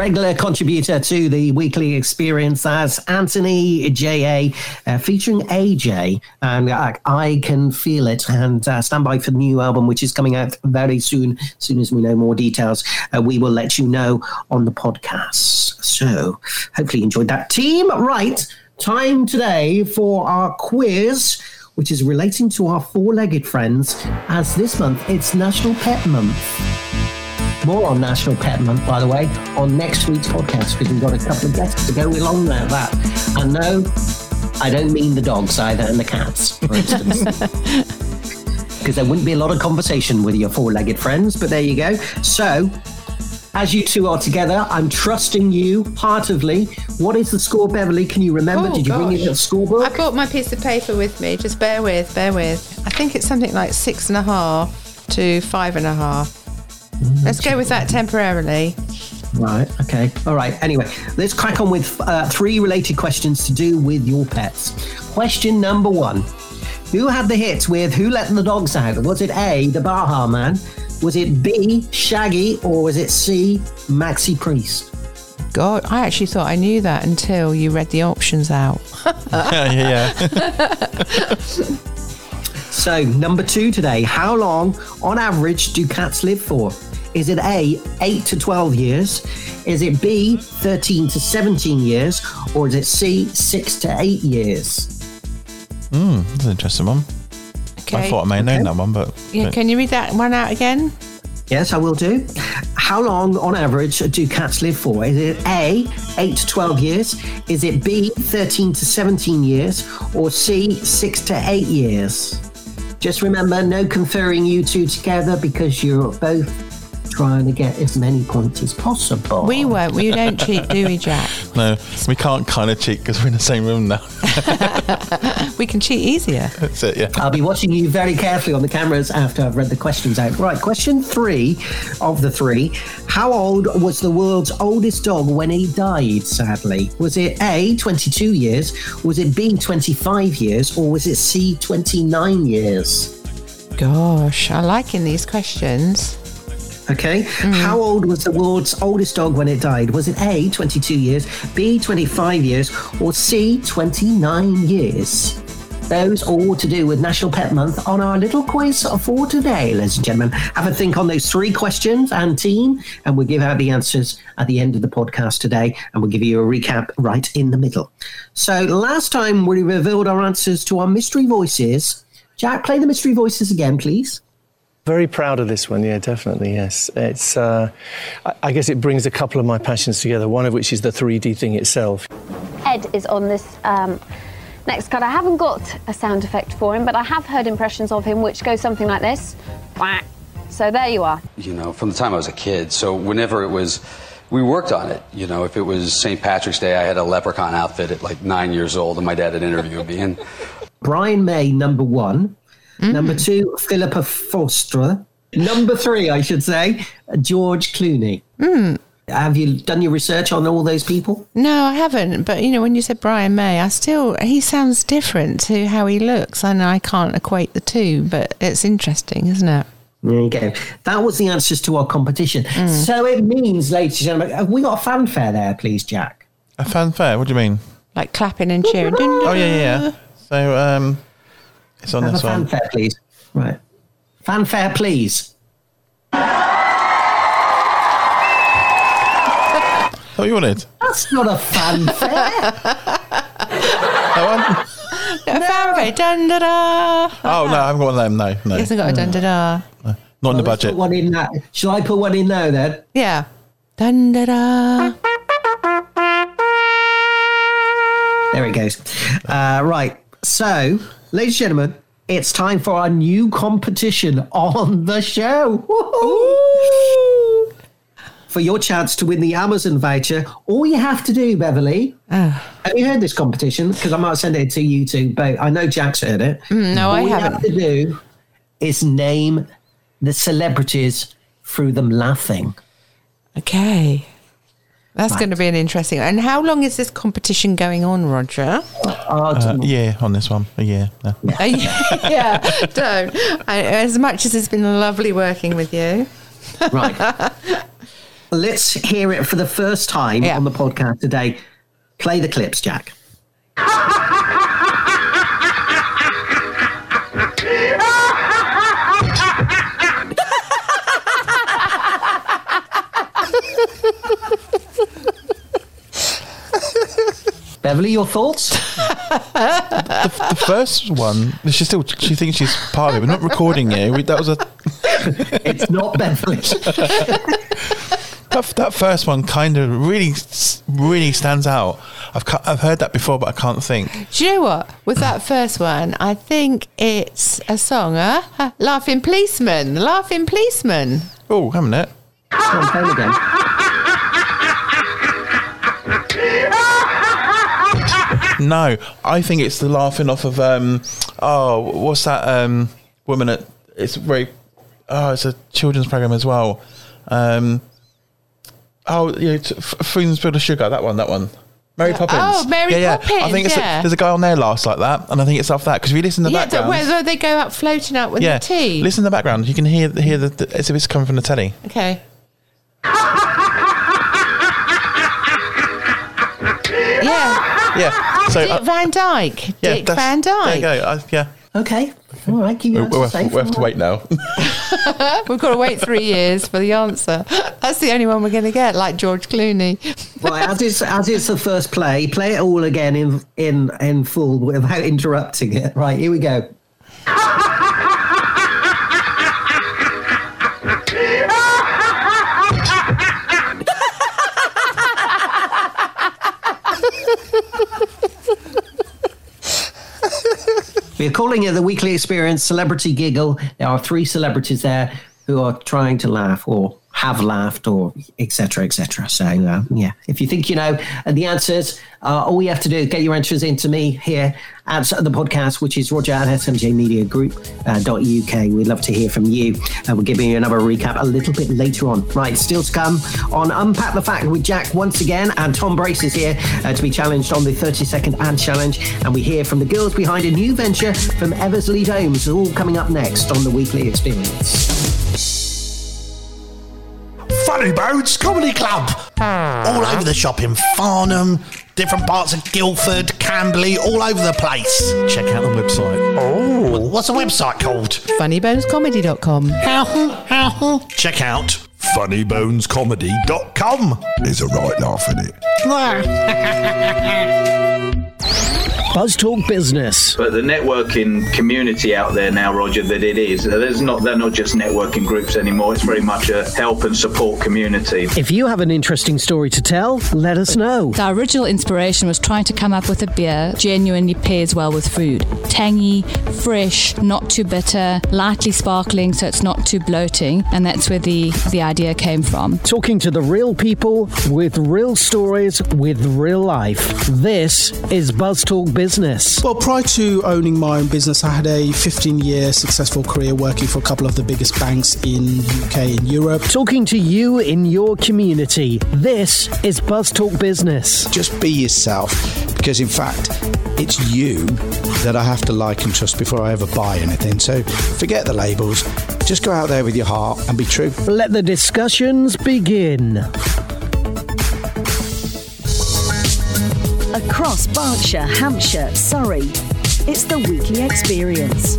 regular contributor to the weekly experience as Anthony J.A., uh, featuring AJ, and I, I Can Feel It. And uh, stand by for the new album, which is coming out very soon. As soon as we know more details, uh, we will let you know on the podcast. So hopefully you enjoyed that. Team, right, time today for our quiz. Which is relating to our four legged friends, as this month it's National Pet Month. More on National Pet Month, by the way, on next week's podcast because we've got a couple of guests to go along with that. And no, I don't mean the dogs either and the cats, for instance. Because there wouldn't be a lot of conversation with your four legged friends, but there you go. So, as you two are together, I'm trusting you heartily. What is the score, Beverly? Can you remember? Oh, Did you bring gosh. in a scorebook? I brought my piece of paper with me. Just bear with, bear with. I think it's something like six and a half to five and a half. Let's go with that temporarily. Right. Okay. All right. Anyway, let's crack on with uh, three related questions to do with your pets. Question number one Who had the hit with Who Let the Dogs Out? Was it A, the Baha Men? Was it B, Shaggy? Or was it C, Maxi Priest? God, I actually thought I knew that until you read the options out. yeah, yeah. So, number two today. How long, on average, do cats live for? Is it A, 8 to 12 years? Is it B, 13 to 17 years? Or is it C, 6 to 8 years? Hmm, that's an interesting one. Okay. I thought I may have known Okay. that one, but Yeah, can you read that one out again? Yes, I will do. How long, on average, do cats live for? Is it A, 8 to 12 years? Is it B, 13 to 17 years? Or C, 6 to 8 years? Just remember, no conferring you two together because you're both trying to get as many points as possible. We won't. We don't cheat, do we, Jack? no, we can't kind of cheat because we're in the same room now. We can cheat easier. That's it, yeah. I'll be watching you very carefully on the cameras after I've read the questions out. Right, question three of the three. How old was the world's oldest dog when he died, sadly? Was it A, 22 years? Was it B, 25 years? Or was it C, 29 years? Gosh, I like in these questions. Okay. Mm. How old was the world's oldest dog when it died? Was it A, 22 years, B, 25 years, or C, 29 years? Those all to do with National Pet Month on our little quiz for today, ladies and gentlemen. Have a think on those three questions and team, and we'll give out the answers at the end of the podcast today, and we'll give you a recap right in the middle. So, last time we revealed our answers to our mystery voices. Jack, play the mystery voices again, please. Very proud of this one, yeah, definitely, yes. It's, uh, I, I guess it brings a couple of my passions together, one of which is the 3D thing itself. Ed is on this um, next card. I haven't got a sound effect for him, but I have heard impressions of him which go something like this. Quack. So there you are. you know, from the time I was a kid. So whenever it was, we worked on it. You know, if it was St. Patrick's Day, I had a leprechaun outfit at like nine years old, and my dad had interviewed me. And Brian May, number one. Number two, Philippa Forrester. Number three, I should say, George Clooney. Hmm. Have you done your research on all those people? No, I haven't. But you know, when you said Brian May, I still he sounds different to how he looks. I know I can't equate the two, but it's interesting, isn't it? There you go. That was the answers to our competition. Mm. So it means, ladies and gentlemen, have we got a fanfare there, please, Jack? A fanfare? What do you mean? Like clapping and cheering. Oh, yeah, yeah, yeah. So, um, it's on Have a one. fanfare, please. Right. Fanfare, please. Oh, you wanted? That's not a fanfare. That A fanfare. Dun da da. Oh, no, I haven't got one of them. No, no. He hasn't got a dun da da. Not in the Let's budget. Put one in that. Shall I put one in now then? Yeah. Dun da da. There it goes. Uh, right. So, ladies and gentlemen, it's time for our new competition on the show. Woohoo! For your chance to win the Amazon voucher, all you have to do, Beverly. Have you heard this competition? Because I might send it to you too, but I know Jack's heard it. Mm, no, all I haven't. All you have to do is name the celebrities through them laughing. Okay. That's Right. going to be an interesting. And how long is this competition going on, Roger? Uh, yeah, on this one. A year. No. Uh, yeah, don't. I, as much as it's been lovely working with you. Right. Let's hear it for the first time on the podcast today. Play the clips, Jack. Beverly, your thoughts? the, the first one, she still she thinks she's part of it. We're not recording you. We, that was a. it's not Beverly. that, that first one kind of really really stands out. I've I've heard that before, but I can't think. Do you know what? With that first one, I think it's a song, huh? Huh, Laughing Policeman. Laughing Policeman. Oh, haven't it? Come on, it again. No, I think it's the laughing off of um. Oh, what's that um woman at? It's very. oh, it's a children's program as well. Um, oh, yeah, t- F- Spoonful of Sugar. That one. That one. Mary Poppins. oh, Mary yeah, yeah. I Poppins, think it's yeah. a, there's a guy on there laughs like that, and I think it's off that because if you listen to the yeah, the, background, where, where they go out floating out with yeah, the tea. listen to the background. You can hear hear the, the as if it's coming from the telly. Okay. yeah. Yeah. So Dick uh, Van Dyke. yeah, Dick that's- Van There you go. Uh, yeah. Okay. All right. Keep We, your we answers have, safe. we have to wait now. We've got to wait three years for the answer. That's the only one we're going to get, like George Clooney. Right, as it's as it's the first play, play it all again in in in full without interrupting it. Right, here we go. We're calling it the weekly experience celebrity giggle. There are three celebrities there who are trying to laugh or have laughed or etc etc so uh, yeah if you think you know uh, the answers uh, all you have to do is get your answers into me here at the podcast which is roger at smjmediagroup.uk we'd love to hear from you. And we'll give you another recap a little bit later on. Right still to come on unpack the fact with jack once again and tom brace is here uh, to be challenged on the 30 second ad challenge. And we hear from the girls behind a new venture from eversley domes all coming up next on the weekly experience Funny Bones Comedy Club. All over the shop in Farnham, different parts of Guildford, Camberley, all over the place. Check out the website. Oh, what's the website called? Funnybonescomedy.com. Check out funnybonescomedy.com. There's a right laugh in it. Buzz Talk Business. But the networking community out there now, Roger, that it is, there's not they're not just networking groups anymore. It's very much a help and support community. If you have an interesting story to tell, let us know. The original inspiration was trying to come up with a beer genuinely pairs well with food. Tangy, fresh, not too bitter, lightly sparkling so it's not too bloating, and that's where the, the idea came from. Talking to the real people with real stories with real life. This is Buzz Talk Business. Well, prior to owning my own business, I had a 15 year successful career working for a couple of the biggest banks in UK and Europe. Talking to you in your community. This is Buzz Talk Business. Just be yourself because, in fact, it's you that I have to like and trust before I ever buy anything. So forget the labels. Just go out there with your heart and be true. Let the discussions begin. Across Berkshire, Hampshire, Surrey, it's the weekly experience.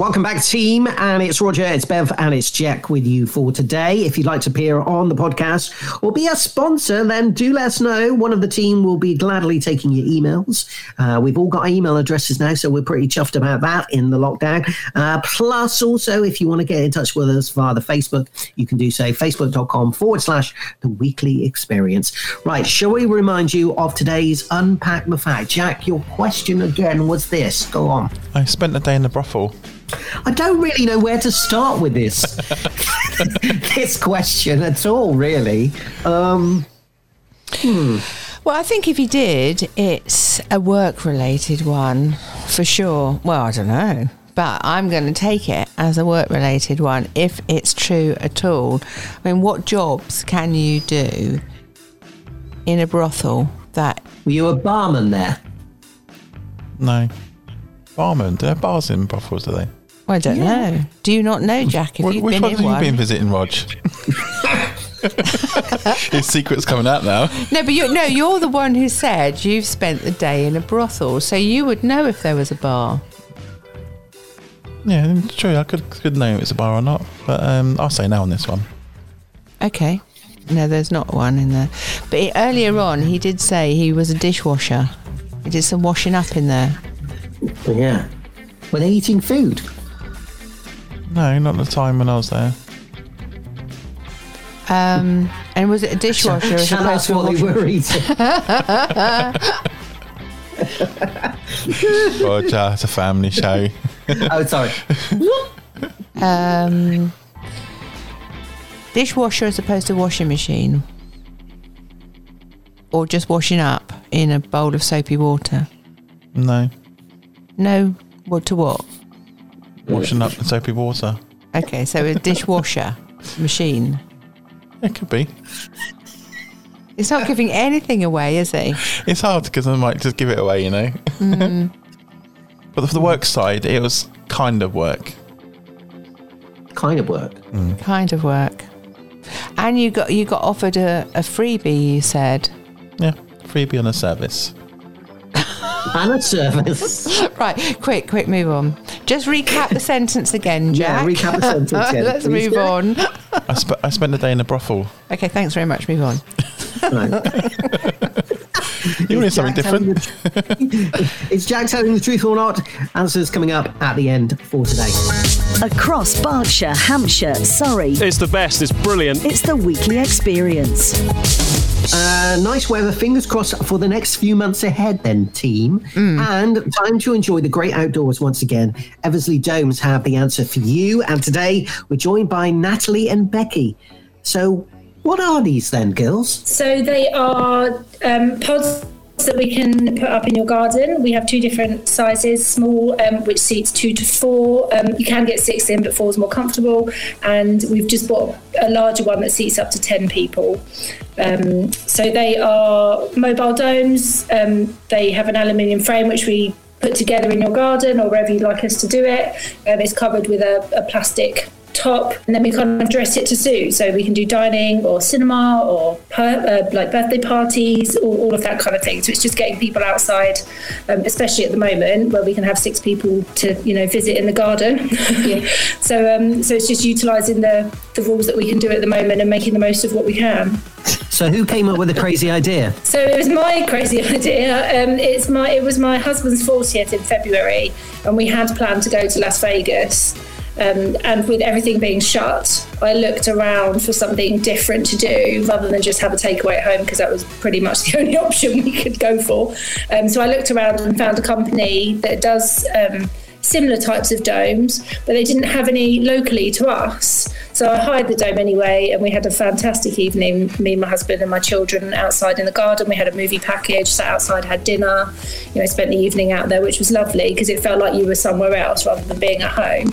Welcome back, team. And it's Roger, it's Bev, and it's Jack with you for today. If you'd like to appear on the podcast or be a sponsor, then do let us know. One of the team will be gladly taking your emails. Uh, we've all got email addresses now, so we're pretty chuffed about that in the lockdown. Uh, plus, also, if you want to get in touch with us via the Facebook, you can do so facebook.com forward slash the weekly experience. Right, shall we remind you of today's Unpack the Fact? Jack, your question again was this. Go on. I spent a day in the brothel. I don't really know where to start with this this question at all, really. Um, hmm. Well, I think if you did, it's a work related one for sure. Well, I don't know. But I'm going to take it as a work related one if it's true at all. I mean, what jobs can you do in a brothel that. Were you a barman there? No. Barman? Do they have bars in brothels, do they? I don't Yeah. know. Do you not know, Jack? If Wh- you've Which been ones in have you one? been visiting, Rog? His secret's coming out now. No, but you no, you're the one who said you've spent the day in a brothel, so you would know if there was a bar. Yeah, it's true. I could could know if it's a bar or not, but um, I'll say no on this one. Okay. No, there's not one in there. But he, earlier on, he did say he was a dishwasher. He did some washing up in there. Yeah. Were they eating food? No, not the time when I was there. Um, and was it a dishwasher as Shall I opposed ask to a what they were eating? Roger, it's a family show. oh, sorry. um, dishwasher as opposed to washing machine, or just washing up in a bowl of soapy water. No. No, what to what? Washing up in soapy water. Okay, so a dishwasher machine. It could be. It's not giving anything away, is he? It's hard because I might just give it away, you know. Mm. But for the work side, it was kind of work. Kind of work. Kind of work. And you got you got offered a, a freebie. You said. Yeah, freebie on a service. And a service. right, quick, quick, move on. Just recap the sentence again, Jack. Yeah, recap the sentence again, Let's please, move Jack. on. I, sp- I spent the day in a brothel. Okay, thanks very much. Move on. You wanted something different. Is Jack telling the truth or not? Answers coming up at the end for today. Across Berkshire, Hampshire, Surrey. It's the best. It's brilliant. It's the weekly experience. Uh, nice weather, fingers crossed for the next few months ahead, then, team. And time to enjoy the great outdoors once again. Eversley Domes have the answer for you. And today we're joined by Natalie and Becky. So, what are these then, girls? So they are um, pods that we can put up in your garden. We have two different sizes: small, um, which seats two to four. Um, you can get six in, but four is more comfortable. And we've just bought a larger one that seats up to ten people. Um, so they are mobile domes. Um, they have an aluminium frame, which we put together in your garden or wherever you'd like us to do it. Um, it's covered with a, a plastic top and then we kind of dress it to suit so we can do dining or cinema or per, uh, like birthday parties or all of that kind of thing so it's just getting people outside um, especially at the moment where we can have six people to you know visit in the garden so um, so it's just utilizing the the rules that we can do at the moment and making the most of what we can So, who came up with the crazy idea? so it was my crazy idea. Um, it's my it was my husband's 40th in February, and we had planned to go to Las Vegas. Um, and with everything being shut, I looked around for something different to do rather than just have a takeaway at home because that was pretty much the only option we could go for. Um, so I looked around and found a company that does um, similar types of domes, but they didn't have any locally to us. So I hired the dome anyway, and we had a fantastic evening. Me, my husband, and my children outside in the garden. We had a movie package, sat outside, had dinner. You know, spent the evening out there, which was lovely because it felt like you were somewhere else rather than being at home.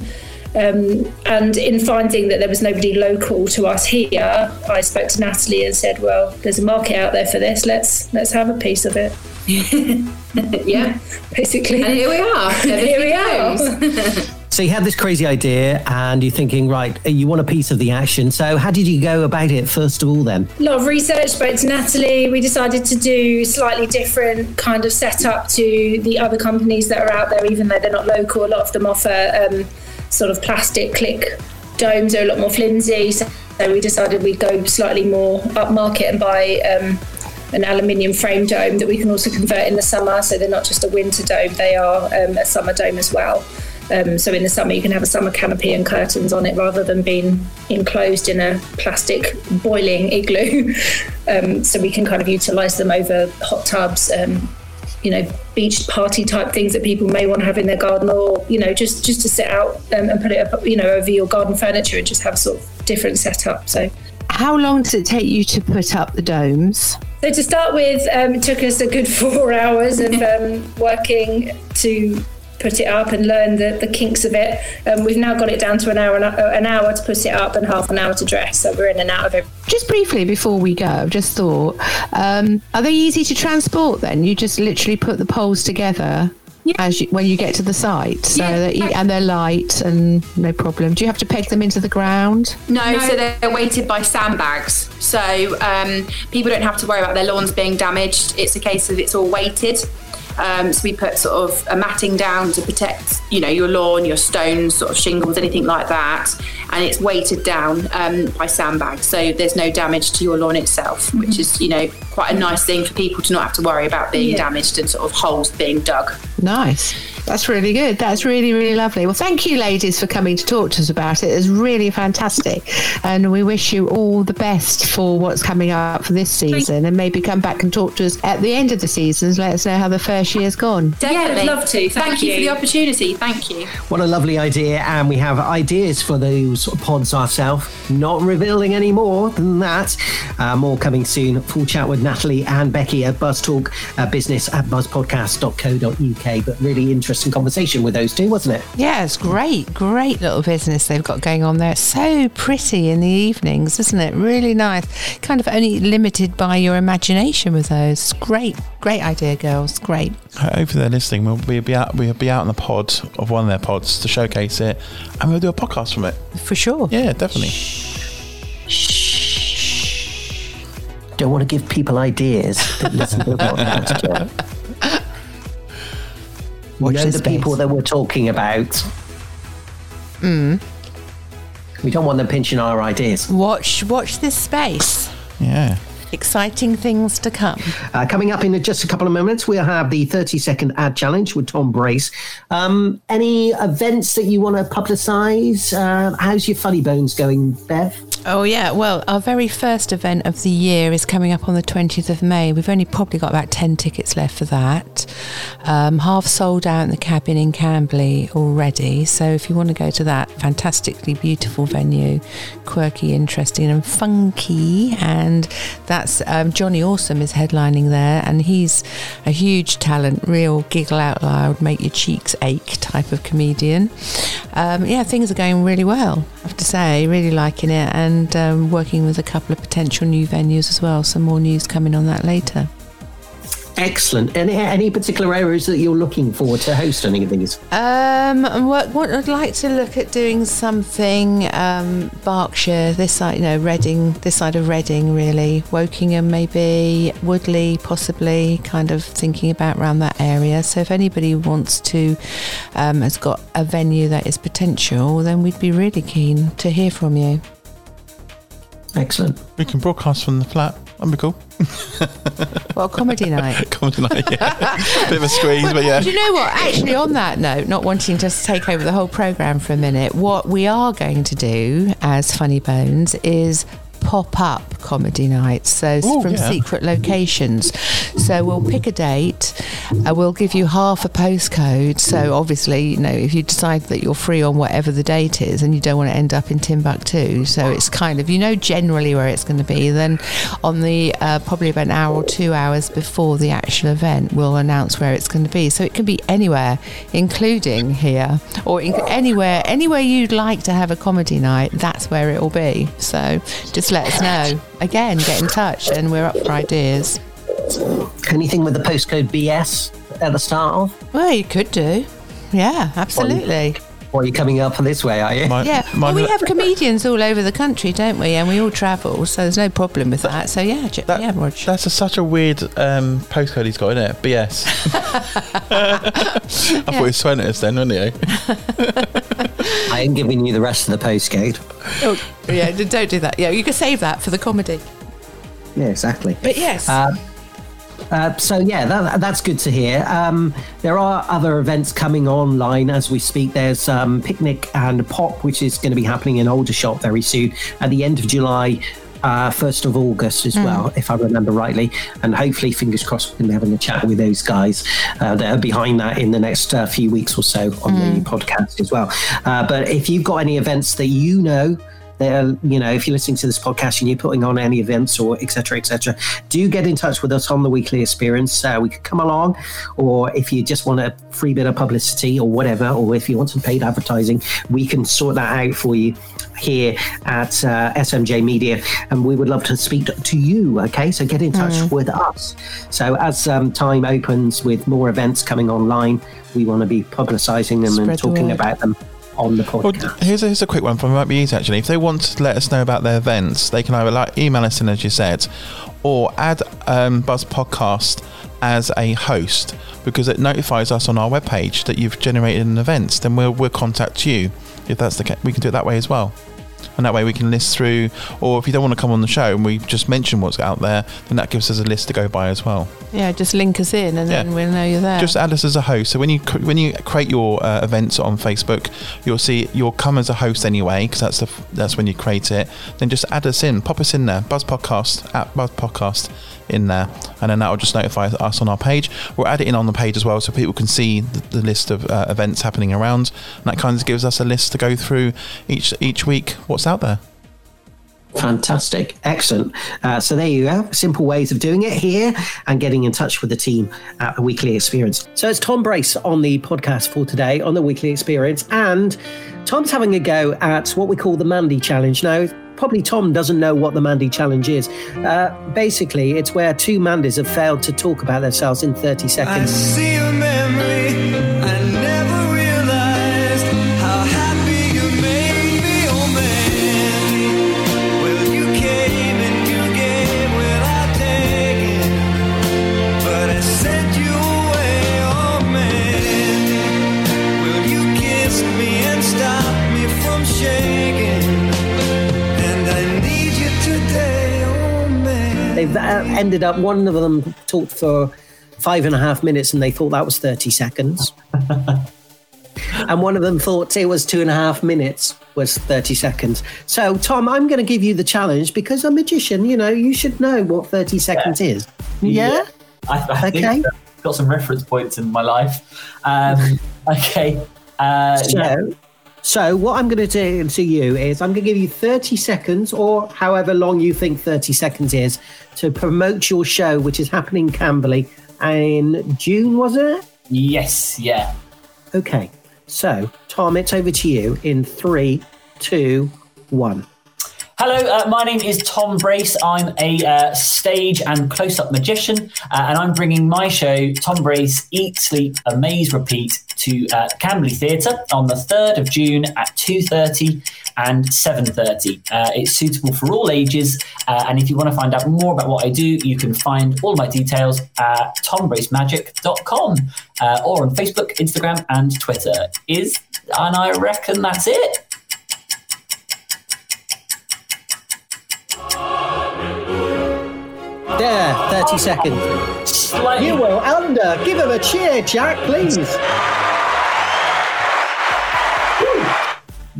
Um, and in finding that there was nobody local to us here, I spoke to Natalie and said, "Well, there's a market out there for this. Let's let's have a piece of it." yeah, basically. And here we are. here we are. So, you had this crazy idea, and you're thinking, right, you want a piece of the action. So, how did you go about it, first of all, then? A lot of research, spoke to Natalie. We decided to do slightly different kind of setup to the other companies that are out there, even though they're not local. A lot of them offer um, sort of plastic click domes, are a lot more flimsy. So we decided we'd go slightly more upmarket and buy um, an aluminium frame dome that we can also convert in the summer. So they're not just a winter dome, they are um, a summer dome as well. Um, so in the summer, you can have a summer canopy and curtains on it rather than being enclosed in a plastic boiling igloo. um, so we can kind of utilise them over hot tubs, um, you know, beach party type things that people may want to have in their garden, or you know, just just to sit out um, and put it up, you know, over your garden furniture and just have sort of different setup. So. How long does it take you to put up the domes? So to start with, um, it took us a good four hours of um, working to put it up and learn the, the kinks of it. Um, we've now got it down to an hour an hour to put it up and half an hour to dress. So we're in and out of it. Just briefly before we go, I've just thought, um, are they easy to transport then? You just literally put the poles together as you, when you get to the site, so that you, and they're light and no problem. Do you have to peg them into the ground? No, so they're weighted by sandbags. So um, people don't have to worry about their lawns being damaged. It's a case of it's all weighted. Um, so we put sort of a matting down to protect, you know, your lawn, your stones, sort of shingles, anything like that, and it's weighted down um, by sandbags, so there's no damage to your lawn itself, which is, you know, quite a nice thing for people to not have to worry about being Yeah. damaged and sort of holes being dug. Nice. That's really good. That's really, really lovely. Well, thank you, ladies, for coming to talk to us about it. It's really fantastic. And we wish you all the best for what's coming up for this season. And maybe come back and talk to us at the end of the season. and Let us know how the first year's gone. Definitely. love to. Thank, Thank you for the opportunity. Thank you. What a lovely idea. And we have ideas for those pods ourselves. Not revealing any more than that. Uh, more coming soon. Full chat with Natalie and Becky at Buzz Talk uh, Business at buzzpodcast.co.uk. But really interesting conversation with those two, wasn't it? Yeah, it's great, great little business they've got going on there. It's so pretty in the evenings, isn't it? Really nice. Kind of only limited by your imagination with those. Great, great idea, girls. Great. Hopefully they're listening. We'll, we'll be out. We'll be out in the pod of one of their pods to showcase it, and we'll do a podcast from it. For sure. Yeah, definitely. Shh Don't want to give people ideas that listen to the podcast. Joe. Watch know this the people that we're talking about. Mm. We don't want them pinching our ideas. Watch, watch this space. Yeah. Exciting things to come. Uh, coming up in just a couple of moments, we'll have the 30 second ad challenge with Tom Brace. Um, any events that you want to publicise? Uh, how's your Funny Bones going, Bev? Oh, yeah. Well, our very first event of the year is coming up on the 20th of May. We've only probably got about 10 tickets left for that. Um, half sold out in the cabin in Camberley already. So if you want to go to that fantastically beautiful venue, quirky, interesting, and funky, and that's um, Johnny Awesome is headlining there, and he's a huge talent, real giggle out loud, make your cheeks ache type of comedian. Um, yeah, things are going really well, I have to say, really liking it, and um, working with a couple of potential new venues as well. Some more news coming on that later. Excellent. Any, any particular areas that you're looking forward to host any of these? Um, what, what I'd like to look at doing something um, Berkshire, this side, you know, Reading, this side of Reading, really, Wokingham, maybe Woodley, possibly, kind of thinking about around that area. So if anybody wants to, um, has got a venue that is potential, then we'd be really keen to hear from you. Excellent. We can broadcast from the flat. That'd be cool. Well, comedy night. Comedy night, yeah. Bit of a squeeze, but yeah. Do you know what? Actually, on that note, not wanting to take over the whole program for a minute, what we are going to do as Funny Bones is pop up comedy nights so Ooh, from yeah. secret locations. So we'll pick a date uh, we'll give you half a postcode. So obviously you know if you decide that you're free on whatever the date is and you don't want to end up in timbuktu so it's kind of you know generally where it's going to be then on the uh, probably about an hour or two hours before the actual event we'll announce where it's going to be. So it can be anywhere including here or in, anywhere anywhere you'd like to have a comedy night that's where it will be. So just let us know. Again get in touch and we're up for ideas. Anything with the postcode BS at the start of? well you could do. Yeah absolutely Or are you coming up on this way, are you? yeah, well, we have comedians all over the country, don't we? And we all travel, so there's no problem with that. So yeah, j- yeah, Rog. That's a, such a weird um, postcode he's got, isn't it? BS. I thought he was swearing at us then, wasn't he? I am giving you the rest of the postcode. Oh, yeah, don't do that. Yeah, you can save that for the comedy. Yeah, exactly. But yes. Uh, uh, so yeah, that, that's good to hear. Um, there are other events coming online as we speak. There's um, picnic and pop, which is going to be happening in Aldershot very soon at the end of July. Uh, 1st of August as Mm. well, if I remember rightly. And hopefully, fingers crossed, we can be having a chat with those guys uh, that are behind that in the next uh, few weeks or so on the podcast as well. Uh, but if you've got any events that you know, that you know, if you're listening to this podcast and you're putting on any events or etc. cetera, etc., do get in touch with us on the weekly experience. Uh, we could come along, or if you just want a free bit of publicity or whatever, or if you want some paid advertising, we can sort that out for you here at uh, SMJ Media, and we would love to speak to you. Okay, so get in touch Mm. with us. So as um, time opens with more events coming online, we want to be publicising them Spread and talking word. about them on the podcast. d- here's a, here's a quick one from might be easy actually. If they want to let us know about their events, they can either like email us in as you said, or add um, Buzz Podcast as a host because it notifies us on our webpage that you've generated an event. Then we'll we'll contact you if that's the case. We can do it that way as well. And that way we can list through, or if you don't want to come on the show and we just mention what's out there, then that gives us a list to go by as well. Yeah, just link us in, and then we'll know you're there. Just add us as a host. So when you cr- when you create your uh, events on Facebook, you'll see you'll come as a host anyway because that's the f- that's when you create it. Then just add us in, pop us in there, Buzz Podcast at Buzz Podcast in there, and then that will just notify us on our page. We'll add it in on the page as well, so people can see the, the list of uh, events happening around. And that kind of gives us a list to go through each each week. What's out there? Fantastic. Excellent. Uh, so there you go. Simple ways of doing it here and getting in touch with the team at the Weekly Experience. So it's Tom Brace on the podcast for today on the Weekly Experience. And Tom's having a go at what we call the Mandy Challenge. Now, probably Tom doesn't know what the Mandy Challenge is. Uh, basically, it's where two Mandys have failed to talk about themselves in 30 seconds. They've uh, ended up, one of them talked for five and a half minutes and they thought that was 30 seconds. and one of them thought it was two and a half minutes was 30 seconds. So, Tom, I'm going to give you the challenge because a magician, you know, you should know what 30 seconds is. Yeah? I, I Okay. think I've got some reference points in my life. Um, okay. Uh, So, yeah. So what I'm going to do to you is I'm going to give you 30 seconds or however long you think 30 seconds is to promote your show, which is happening in Camberley in June, was it? Yes, yeah. Okay. So, Tom, it's over to you in three, two, one. Hello, uh, my name is Tom Brace. I'm a uh, stage and close-up magician, uh, and I'm bringing my show, Tom Brace Eat, Sleep, Amaze, Repeat, to uh, Camberley Theatre on the 3rd of June at 2.30 and 7.30. Uh, it's suitable for all ages, uh, and if you want to find out more about what I do, you can find all my details at tombracemagic.com or on Facebook, Instagram, and Twitter. Is and I reckon that's it. There, 30 seconds. You will under. Give him a cheer, Jack, please.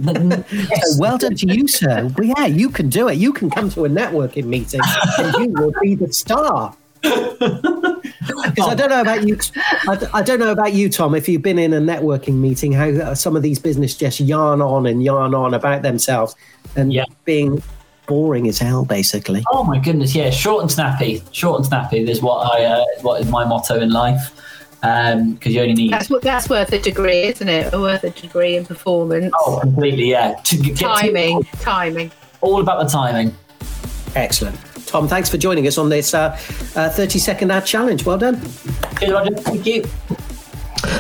So well done to you, sir. Well, yeah, you can do it. You can come to a networking meeting and you will be the star. Because I don't know about you, I, don't know about you, Tom. If you've been in a networking meeting, how some of these business just yarn on and yarn on about themselves and being boring as hell, basically. Oh my goodness, yeah, short and snappy. Short and snappy is what I uh, what is my motto in life. Because you only need That's what that's worth a degree, isn't it? Worth a degree in performance. oh completely yeah to get timing, timing. all about the timing. Excellent. Tom, thanks for joining us on this uh, uh, 30 second ad challenge. Well done. Thank you.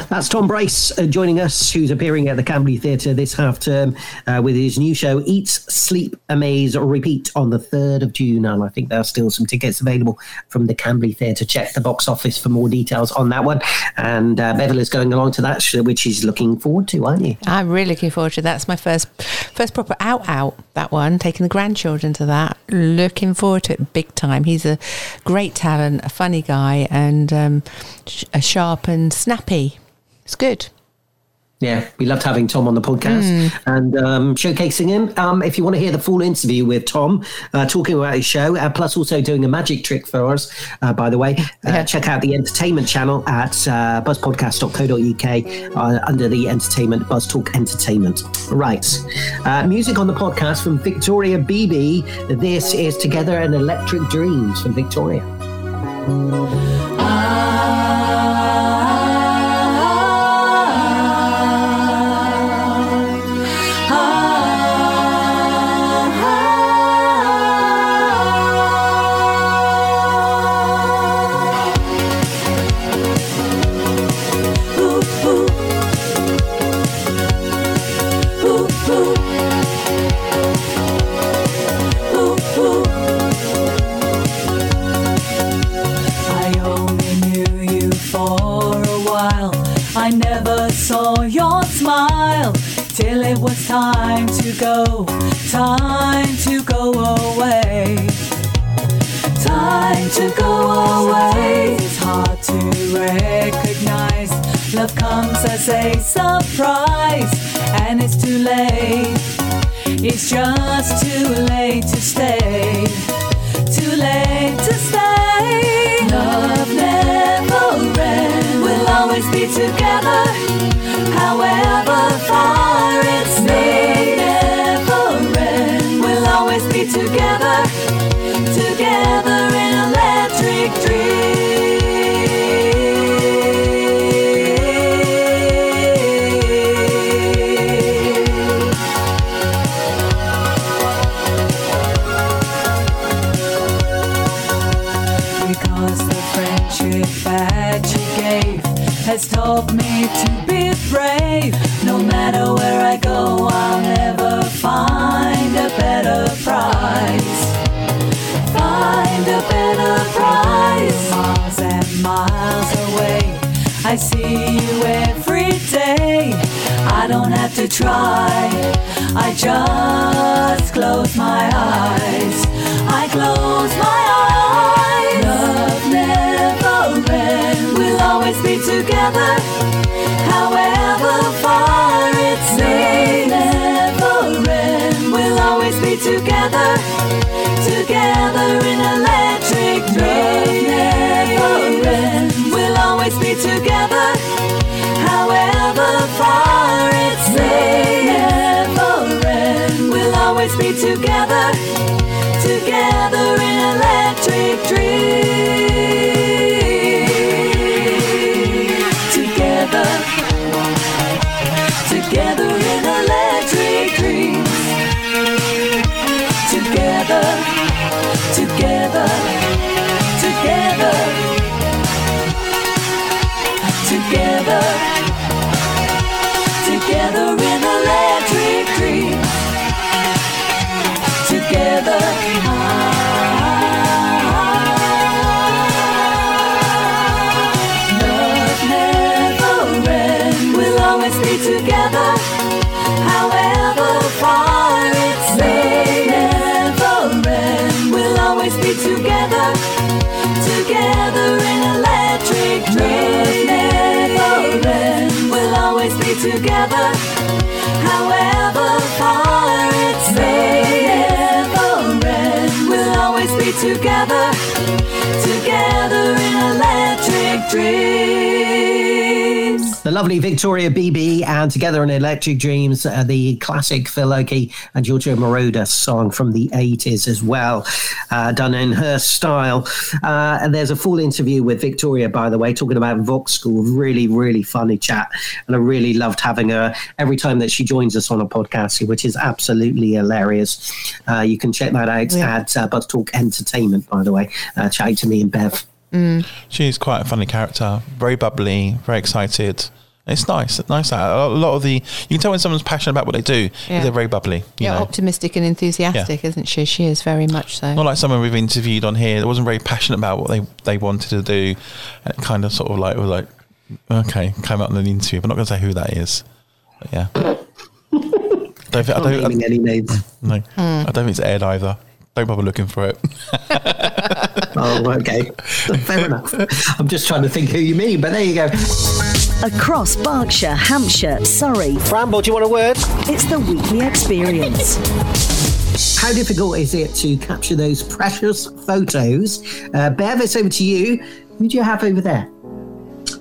That's Tom Brace uh, joining us, who's appearing at the Camberley Theatre this half term uh, with his new show, Eat, Sleep, Amaze, Repeat, on the 3rd of June. And I think there are still some tickets available from the Camberley Theatre. Check the box office for more details on that one. And uh, Beverly is going along to that, which she's looking forward to, aren't you? I'm really looking forward to it. That's my first first proper out out that one, taking the grandchildren to that. Looking forward to it big time. He's a great talent, a funny guy, and um, a sharp and snappy. It's good. Yeah, we loved having Tom on the podcast Mm. and um, showcasing him. Um, if you want to hear the full interview with Tom, uh, talking about his show, uh, plus also doing a magic trick for us, uh, by the way, uh, check out the entertainment channel at uh, buzzpodcast.co.uk uh, under the entertainment, Buzz Talk Entertainment. Right. Uh, music on the podcast from Victoria BB. This is Together and Electric Dreams from Victoria. I till it was time to go, time to go away. Time to go away. It's hard to recognize. Love comes as a surprise, and it's too late. It's just too late to stay. Too late to stay. Love never ends. We'll always be together, however far it's may end, we'll always be together, together in electric dreams. Because the friendship that you gave to be brave. No matter where I go, I'll never find a better price. Find a better price. Miles and miles away, I see you every day. I don't have to try. I just close my eyes. I close my eyes. Always be together. However far it seems, never end. We'll always be together, together in electric dreams. Never end. We'll always be together, however far it seems. Never end. We'll always be together, together in electric dreams. Together, together in electric dreams. The lovely Victoria BB and Together in Electric Dreams, uh, the classic Phil Oakey and Giorgio Moroder song from the 80s as well, uh, done in her style. Uh, and there's a full interview with Victoria, by the way, talking about Vox School. Really, really funny chat. And I really loved having her every time that she joins us on a podcast, which is absolutely hilarious. Uh, you can check that out Yeah. at uh, Buzz Talk Entertainment, by the way. Uh, chatting to me and Bev. She's quite a funny character, very bubbly, very excited. It's nice, nice. that. A lot of the you can tell when someone's passionate about what they do. Yeah. They're very bubbly. You Yeah, know, optimistic and enthusiastic, isn't she? She is very much so. not like someone we've interviewed on here that wasn't very passionate about what they they wanted to do, and it kind of sort of like was like, okay, came out in the interview. But not going to say who that is. But yeah, don't, thi- I Not don't, naming any names. no, Hmm. I don't think it's Ed either. Don't bother looking for it. Oh, okay. Fair enough. I'm just trying to think who you mean, but there you go. Across Berkshire, Hampshire, Surrey. Bramble, do you want a word? It's the weekly experience. How difficult is it to capture those precious photos? Uh, Bev, it's over to you. Who do you have over there?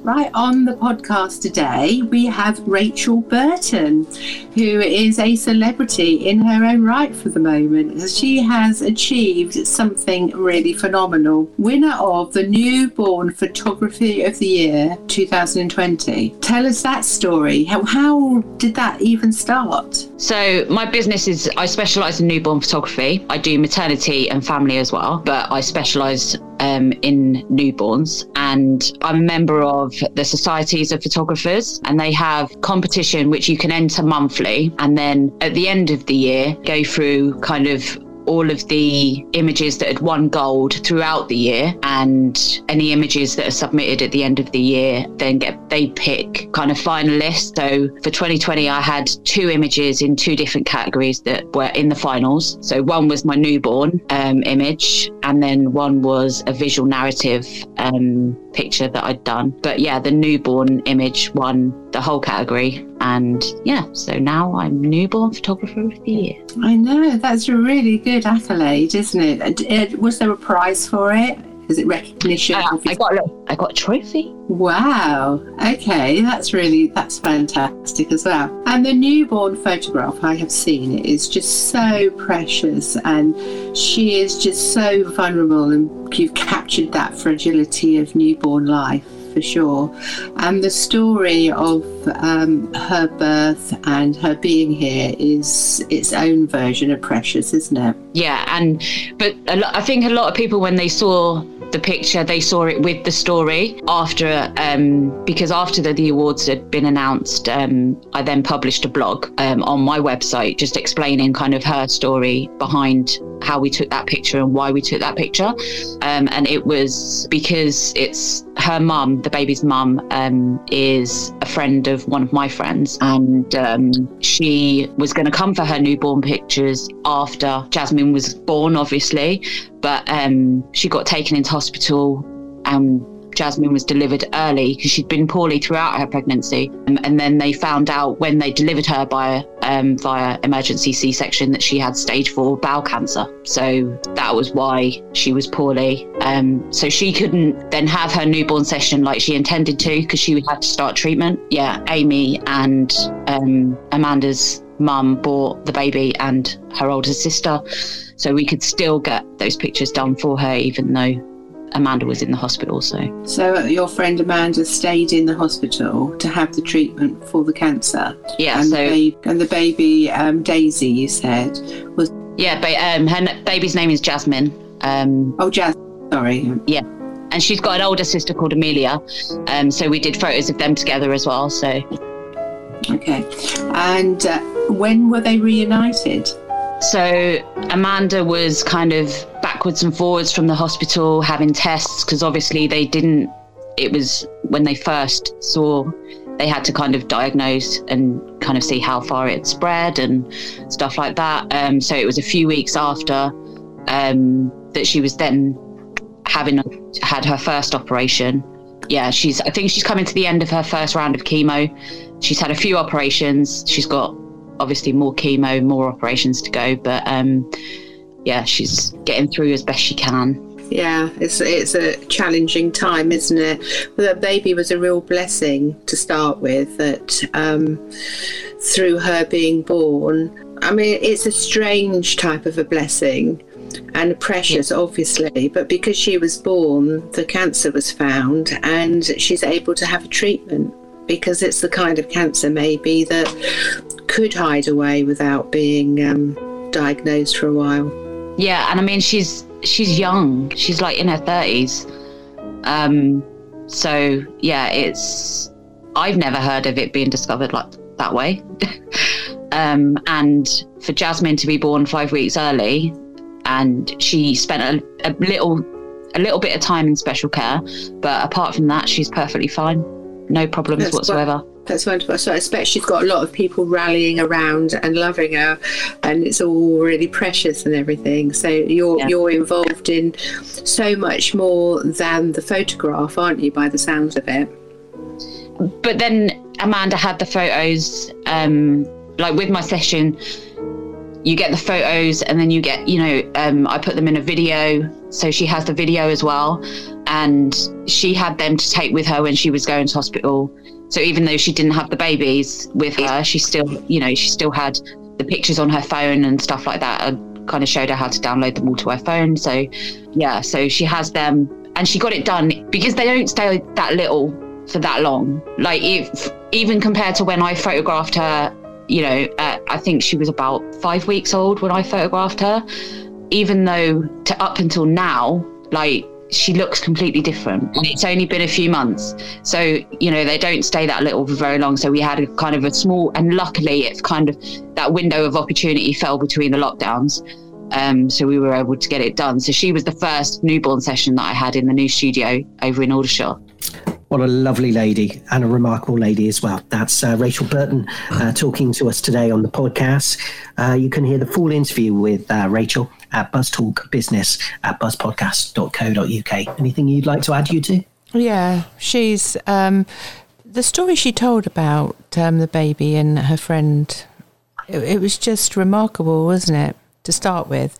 Right, on the podcast today, we have Rachel Burton, who is a celebrity in her own right for the moment. She has achieved something really phenomenal. Winner of the Newborn Photography of the Year 2020. Tell us that story. How, how did that even start? So my business is I specialise in newborn photography. I do maternity and family as well, but I specialise um, in newborns, and I'm a member of the Societies of Photographers, and they have competition which you can enter monthly, and then at the end of the year go through kind of all of the images that had won gold throughout the year and any images that are submitted at the end of the year then get they pick kind of finalists. So for 2020 i had two images in two different categories that were in the finals. So one was my newborn um, image and then one was a visual narrative um, picture that i'd done. But yeah the newborn image won the whole category and yeah so now i'm newborn photographer of the year I know, that's a really good accolade, isn't it? And, uh, Was there a prize for it? Is it recognition? Uh, I got a, I got a trophy. Wow. Okay, that's really that's fantastic as well. And the newborn photograph I have seen it is just so precious, and she is just so vulnerable, and you've captured that fragility of newborn life for sure. And the story of um, her birth and her being here is its own version of precious, isn't it? Yeah, and but lot, I think a lot of people when they saw the picture, they saw it with the story after, um, because after the, the awards had been announced, um, I then published a blog um, on my website just explaining kind of her story behind how we took that picture and why we took that picture. Um, and it was because it's her mum, the baby's mum, um, is a friend of one of my friends, and um, she was going to come for her newborn pictures after Jasmine was born, obviously, but um, she got taken into hospital and Jasmine was delivered early because she'd been poorly throughout her pregnancy. Um, and then they found out when they delivered her by um, via emergency C-section that she had stage four bowel cancer. So that was why she was poorly. Um, so she couldn't then have her newborn session like she intended to because she would have to start treatment. Yeah, Amy and um, Amanda's mum bought the baby and her older sister. So we could still get those pictures done for her, even though Amanda was in the hospital. So, So your friend Amanda stayed in the hospital to have the treatment for the cancer. Yeah, And, so- the, ba- and the baby um, Daisy, you said, was yeah, but um, her n- baby's name is Jasmine. Um, oh, Jas. Sorry. Yeah, and she's got an older sister called Amelia. Um, so we did photos of them together as well. So okay. And uh, when were they reunited? So Amanda was kind of backwards and forwards from the hospital having tests because obviously they didn't. It was when they first saw, they had to kind of diagnose and kind of see how far it spread and stuff like that. Um, so it was a few weeks after um, that she was then having had her first operation. Yeah, she's. I think she's coming to the end of her first round of chemo. She's had a few operations. She's got obviously more chemo, more operations to go, but um, yeah, she's getting through as best she can. Yeah, it's it's a challenging time, isn't it? But the baby was a real blessing to start with. That um, through her being born, I mean, it's a strange type of a blessing and precious, obviously. But because she was born, the cancer was found, and she's able to have a treatment because it's the kind of cancer maybe that could hide away without being um, diagnosed for a while. Yeah, and I mean she's she's young. She's like in her thirties. Um, so yeah, it's I've never heard of it being discovered like that way. um, and for Jasmine to be born five weeks early, and she spent a, a little a little bit of time in special care, but apart from that, she's perfectly fine. No problems That's whatsoever. That's wonderful. So I expect she's got a lot of people rallying around and loving her, and it's all really precious and everything. So you're you're involved in so much more than the photograph, aren't you? By the sounds of it. but then Amanda had the photos, um, like with my session, you get the photos and then you get, you know, um, I put them in a video. So she has the video as well. And she had them to take with her when she was going to hospital. So even though she didn't have the babies with her, she still, you know, she still had the pictures on her phone and stuff like that. And kind of showed her how to download them all to her phone. So yeah, so she has them and she got it done because they don't stay that little for that long. Like if even compared to when I photographed her, you know, uh, I think she was about five weeks old when I photographed her. Even though to up until now, like she looks completely different, and it's only been a few months. So you know they don't stay that little for very long. So we had a kind of a small, and luckily it's kind of that window of opportunity fell between the lockdowns. Um, so we were able to get it done. So she was the first newborn session that I had in the new studio over in Aldershot. What a lovely lady and a remarkable lady as well. That's uh, Rachel Burton uh, talking to us today on the podcast. Uh, you can hear the full interview with uh, Rachel at Buzz Talk Business at buzzpodcast.co.uk. Anything you'd like to add, you two? Yeah, she's um, the story she told about um, the baby and her friend. It, it was just remarkable, wasn't it? To start with,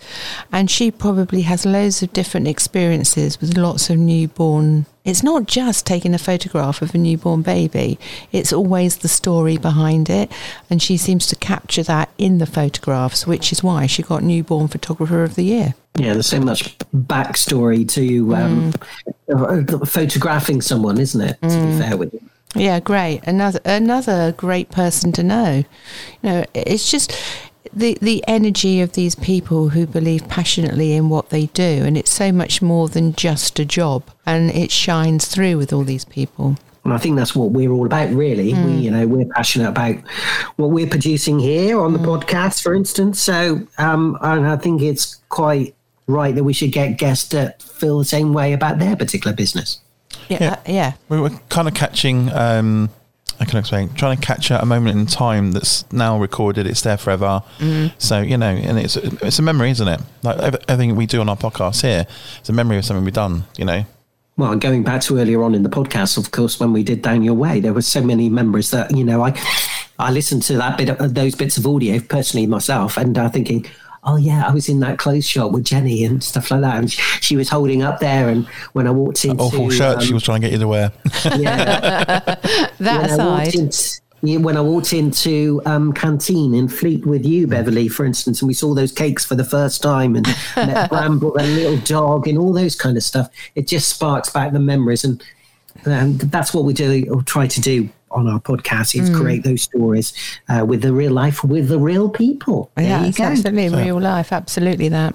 and she probably has loads of different experiences with lots of newborn. It's not just taking a photograph of a newborn baby; it's always the story behind it, and she seems to capture that in the photographs, which is why she got newborn photographer of the year. Yeah, there's so much backstory to um, uh, photographing someone, isn't it? To be fair with you. Yeah, great. Another another great person to know. You know, it's just the the energy of these people who believe passionately in what they do, and it's so much more than just a job, and it shines through with all these people. And I think that's what we're all about, really. We, Mm. you know, we're passionate about what we're producing here on the podcast, for instance. So, um, and I think it's quite right that we should get guests that feel the same way about their particular business. Yeah, yeah. We were kind of catching. Um, I can explain. Trying to catch a moment in time that's now recorded. It's there forever. Mhm. So you know, and it's it's a memory, isn't it? Like everything we do on our podcast here, it's a memory of something we've done. You know. Well, going back to earlier on in the podcast, of course, when we did Down Your Way, there were so many memories that you know I I listened to that bit of those bits of audio personally myself, and I uh, thinking, oh yeah, I was in that clothes shop with Jenny and stuff like that, and she, she was holding up there, and when I walked into Awful shirt she um, was trying to get you to wear. Yeah, that when aside. walked into, when I walked into um, canteen in Fleet with you, Beverly, for instance, and we saw those cakes for the first time, and met Bramble and little dog, and all those kind of stuff, it just sparks back the memories, and and that's what we do or try to do on our podcast is Mm. create those stories uh, with the real life, with the real people. There yeah, you it's go. absolutely real life. Absolutely that.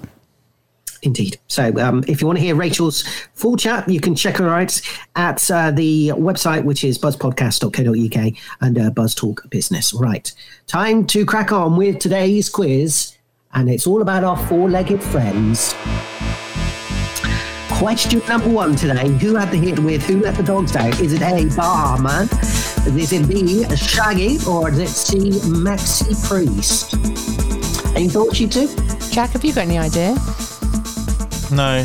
Indeed. So, um, if you want to hear Rachel's full chat, you can check her out at uh, the website, which is buzzpodcast.co.uk under Buzz Talk Business. Right. Time to crack on with today's quiz, and it's all about our four legged friends. Question number one today Who had the hit with Who Let the Dogs Out? Is it A, Baha Men? Is it B, Shaggy? Or is it C, Maxi Priest? Any thoughts, you two? Jack, have you got any idea? No,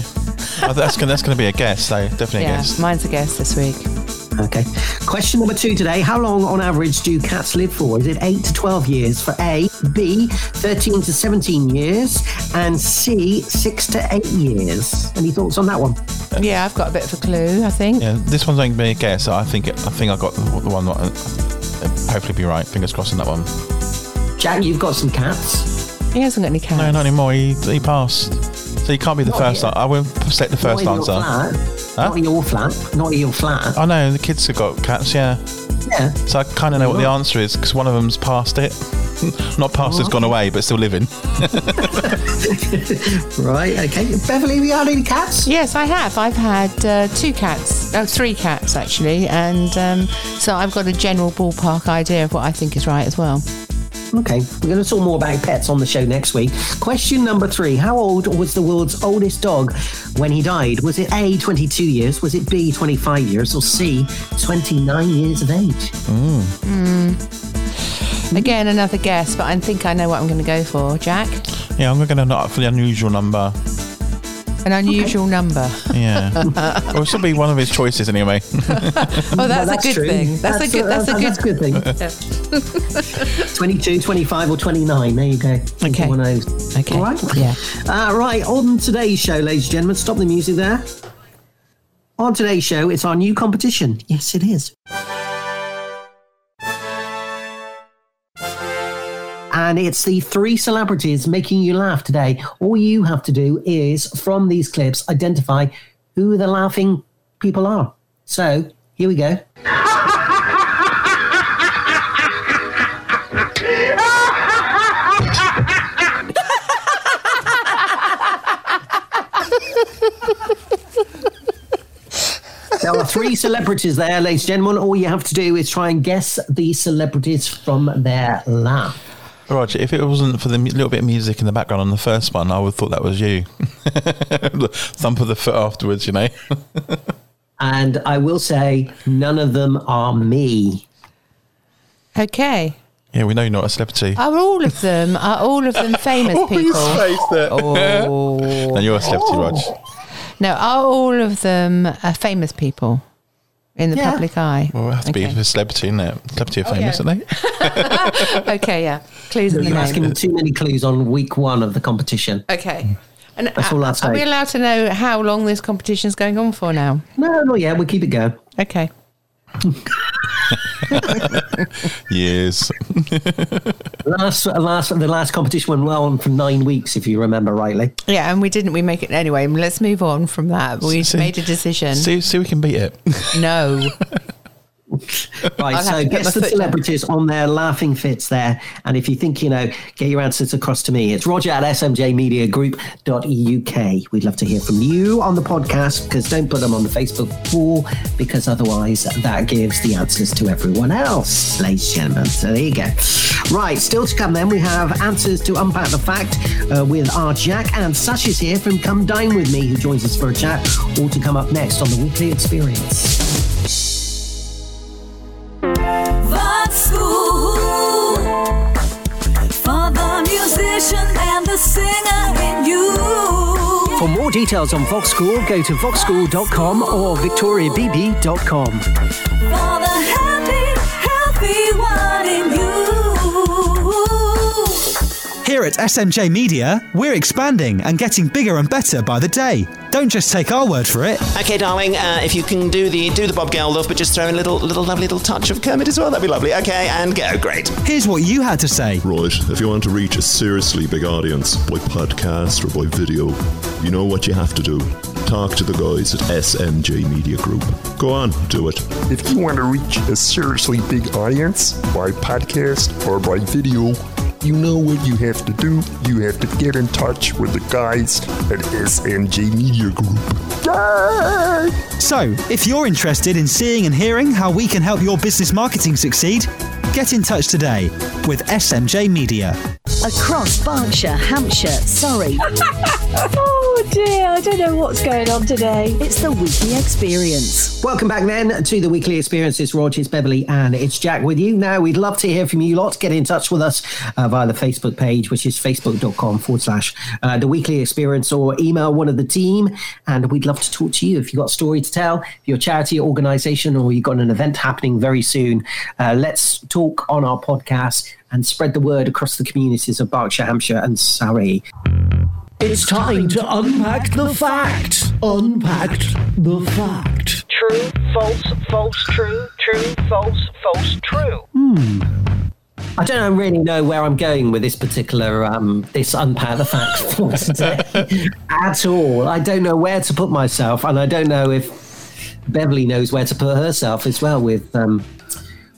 that's gonna that's gonna be a guess. though. definitely a yeah, guess. mine's a guess this week. Okay. Question number two today. How long on average do cats live for? Is it 8 to 12 years for A, B, 13 to 17 years, and C, 6 to 8 years? Any thoughts on that one? Yeah, I've got a bit of a clue. I think. Yeah, this one's going to be a guess. I think I think I got the, the one. That, uh, hopefully, be right. Fingers crossed on that one. Jack, you've got some cats. He hasn't got any cats. No, not anymore. He, he passed. So you can't be the Not first. yet. I won't select the first Not in answer. Your flat. Not in your flat. Not in your flat. I know the kids have got cats. Yeah. Yeah. So I kind of know what the answer is because one of them's passed it. Not passed, has gone away, but still living. Right, okay. Beverly, have you had any cats? Yes, I have. I've had uh, two cats, oh, three cats actually, and um, so I've got a general ballpark idea of what I think is right as well. Okay, we're going to talk more about pets on the show next week. Question number three How old was the world's oldest dog when he died? Was it A, 22 years? Was it B, 25 years? Or C, 29 years of age? Mm. Again, another guess, but I think I know what I'm going to go for. Jack, yeah, I'm going to go for the unusual number. An unusual number. Yeah. well, it should be one of his choices anyway. Oh, that's, a good true. thing. That's, a good. That's, a good. That's a good thing. 22, 25, or 29. There you go. Okay. One of those. Okay. All right. Yeah. Uh, right. On today's show, ladies and gentlemen, stop the music there. On today's show, it's our new competition. Yes, it is. And it's the three celebrities making you laugh today. All you have to do is, from these clips, identify who the laughing people are. So, here we go. There are three celebrities there, ladies and gentlemen. All you have to do is try and guess the celebrities from their laugh. Roger, if it wasn't for the little bit of music in the background on the first one, I would have thought that was you. Thump of the foot afterwards, you know. And I will say, none of them are me. Okay. Yeah, we know you're not a celebrity. Are all of them? Are all of them famous Oh, his people? face there. Oh. No, you're a celebrity, Rog. No, are all of them uh, famous people in the Yeah. public eye? Well, it has to be a celebrity, isn't it? Celebrity are Oh, famous, yeah. aren't they? okay, yeah. Clues in the You're asking too many clues on week one of the competition. Okay. Hmm. And That's all I'll are we allowed to know how long this competition's going on for now? No, not yet. We'll keep it going. Okay. Years. Last, last, the last competition went well on for nine weeks, if you remember rightly. Yeah, and we didn't. We make it anyway. Let's move on from that. We've See- made a decision. See, see, we can beat it. No. Right, so to put get my the down. celebrities on their laughing fits there. And if you think, you know, get your answers across to me. It's roger at smjmediagroup.uk. We'd love to hear from you on the podcast because don't put them on the Facebook wall because otherwise that gives the answers to everyone else, ladies and gentlemen. So there you go. Right, still to come then, we have answers to Unpack the Fact uh, with our Jack and Sash is here from Come Dine With Me, who joins us for a chat, all to come up next on the Weekly Experience. The singer in you. For more details on Vox School, go to voxschool.com or victoriabb.com. For the happy, healthy one in you. Here at SMJ Media, we're expanding and getting bigger and better by the day. Don't just take our word for it. Okay, darling. Uh, if you can do the do the Bob Geldof, but just throw in a little little lovely little touch of Kermit as well, that'd be lovely. Okay, and go. Great. Here's what you had to say. Right, if you want to reach a seriously big audience by podcast or by video, you know what you have to do. Talk to the guys at SMJ Media Group. Go on, do it. If you want to reach a seriously big audience by podcast or by video, you know what you have to do. You have to get in touch with the guys at SMJ Media Group. So, if you're interested in seeing and hearing how we can help your business marketing succeed, get in touch today with SMJ Media. Across Berkshire, Hampshire, Surrey. oh dear, I don't know what's going on today. It's the weekly experience. Welcome back then to the weekly experience. It's Roger, it's Beverly, and it's Jack with you. Now, we'd love to hear from you lot. Get in touch with us uh, via the Facebook page, which is facebook.com forward slash uh, the weekly experience, or email one of the team. And we'd love to talk to you if you've got a story to tell, if you're a charity organization, or you've got an event happening very soon. Uh, let's talk on our podcast and spread the word across the communities of Berkshire, Hampshire, and Surrey. It's time to unpack the fact. Unpacked the fact. True, false, false, true, true, false, false, true. Hmm. I don't really know where I'm going with this particular um, this unpack the fact for today at all. I don't know where to put myself, and I don't know if Beverly knows where to put herself as well with um,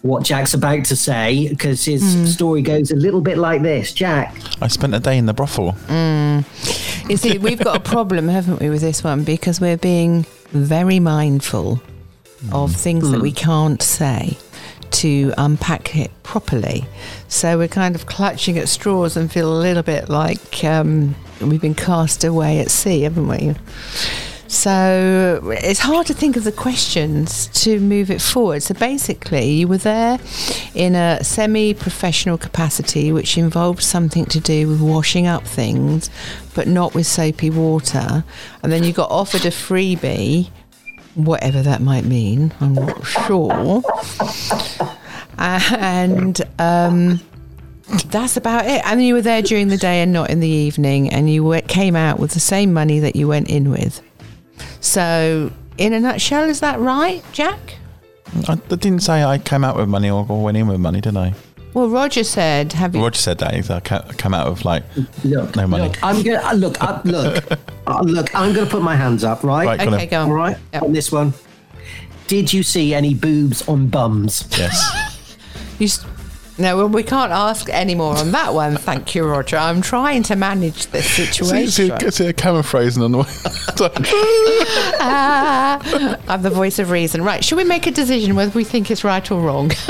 what Jack's about to say, because his story goes a little bit like this. Jack, I spent a day in the brothel. Mm. You see, we've got a problem, haven't we, with this one because we're being very mindful of things that we can't say to unpack it properly. So we're kind of clutching at straws and feel a little bit like um, we've been cast away at sea, haven't we? So it's hard to think of the questions to move it forward. So basically, you were there in a semi professional capacity, which involved something to do with washing up things, but not with soapy water. And then you got offered a freebie, whatever that might mean, I'm not sure. And. Um, that's about it. And you were there during the day and not in the evening, and you came out with the same money that you went in with. So, in a nutshell, is that right, Jack? I, I didn't say I came out with money or, or went in with money, did I? Well, Roger said, "Have you?" Roger said that. He's like, I came out with like no money. Look, I'm gonna uh, look. Uh, look, uh, look. I'm gonna put my hands up. Right. Right, go on. Okay, go on. All right. On this one. Did you see any boobs on bums? Yes. You s- no, well, we can't ask any more on that one. Thank you, Roger. I'm trying to manage this situation. see, see a camera phrasing on the way. Ah, I'm the voice of reason. Right, should we make a decision whether we think it's right or wrong?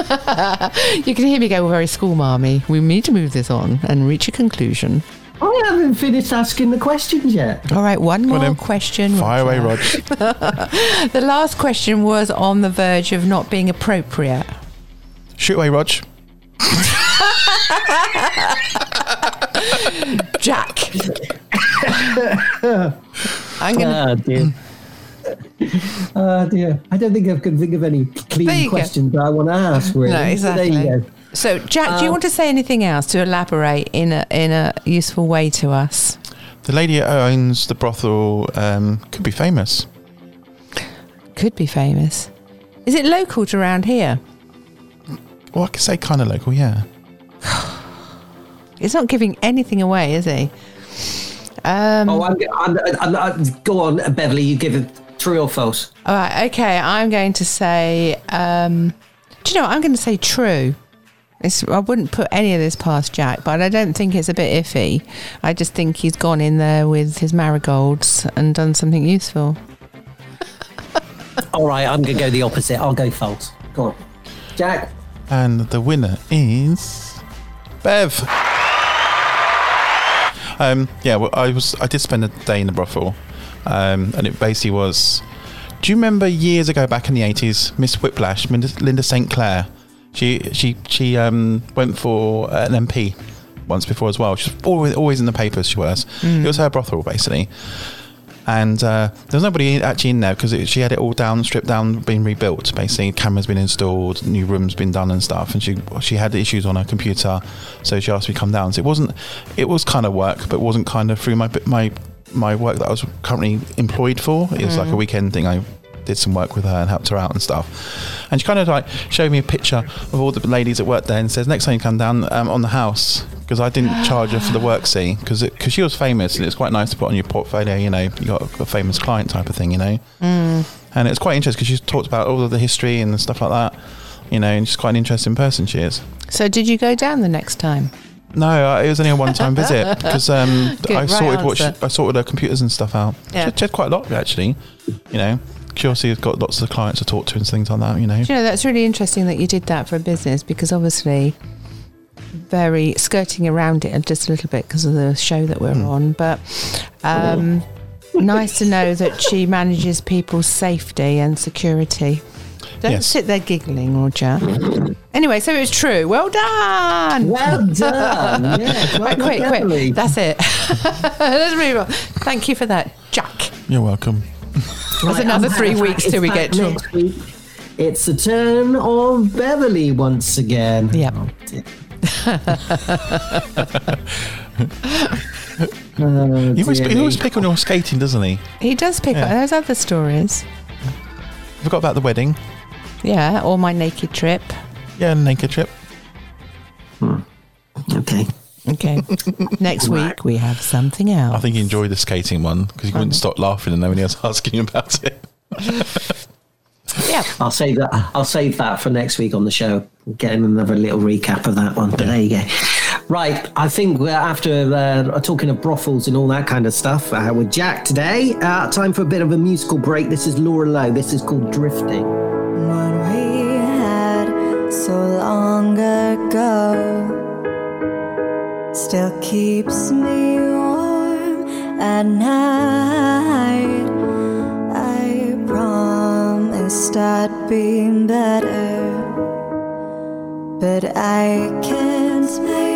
you can hear me go very school marmy. We need to move this on and reach a conclusion. I haven't finished asking the questions yet. All right, one more then. question. Fire away, Roger. Rog. the last question was on the verge of not being appropriate. Shoot away, Rog. Jack. I'm Oh gonna. dear. Oh dear. I don't think I can think of any clean you go. questions that I want to ask. Really. No, But exactly. There you go. So, Jack, do you Um, want to say anything else to elaborate in a in a useful way to us? The lady who owns the brothel um, could be famous. Could be famous. Is it local to around here? Well, I could say kind of local, yeah. He's not giving anything away, is he? Um, oh, I'm, I'm, I'm, I'm, go on, Beverly. You give it true or false. All right, okay. I'm going to say um, Do you know? what? I'm going to say true. It's, I wouldn't put any of this past Jack, but I don't think it's a bit iffy. I just think he's gone in there with his marigolds and done something useful. All right, I'm going to go the opposite. I'll go false. Go on. Jack. And the winner is Bev. Um, yeah, well, I was I did spend a day in the brothel, um, and it basically was. Do you remember years ago, back in the eighties, Miss Whiplash, Linda, Linda St Clair? She she she um, went for an MP once before as well. She's always always in the papers. She was. Mm. It was her brothel basically, and uh, there was nobody actually in there because she had it all down, stripped down, been rebuilt. Basically, cameras been installed, new rooms been done and stuff. And she she had issues on her computer, so she asked me to come down. So it wasn't, it was kind of work, but it wasn't kind of through my my my work that I was currently employed for. It was like a Mm. weekend thing. I did some work with her and helped her out and stuff. And she kind of like showed me a picture of all the ladies that worked there and says, next time you come down um, on the house, because I didn't charge her for the work see, because because she was famous and it's quite nice to put on your portfolio, you know, you got a famous client type of thing, you know. Mm. And it's quite interesting because she talked about all of the history and stuff like that, you know, and she's quite an interesting person, she is. So, did you go down the next time? No, uh, it was only a one-time visit because um, I right sorted what she. I sorted her computers and stuff out. Yeah. She, she had quite a lot actually, you know. She obviously has got lots of clients to talk to and things like that, you know. Do you know that's really interesting that you did that for a business because obviously very skirting around it just a little bit because of the show that we're on but um, nice to know that she manages people's safety and security. Don't Yes. sit there giggling roger. Anyway so it was true. Well done! Well done. Yes, well right, done, quick. quick that's it. Let's move on. Thank you for that jack. You're welcome. There's Right, another three back. weeks till we get to next week. It's the turn of Beverly once again. Yep. Oh, oh he always, he always pick on your skating, doesn't he? he does pick up Yeah. those other stories Forgot about the wedding. yeah or my naked trip Yeah, naked trip. Hmm. Okay. Okay. Next week we have something else. I think he enjoyed the skating one because he wouldn't stop laughing and nobody else asking him about it. Yeah. I'll save that. I'll save that for next week on the show. Get him another little recap of that one. But there you go. Right. I think we're after uh, talking of brothels and all that kind of stuff uh, with Jack today. Uh, time for a bit of a musical break. This is Laura Loh. This is called Drifting. What we had so long ago still keeps me warm at night. I promised I'd be better, but I can't make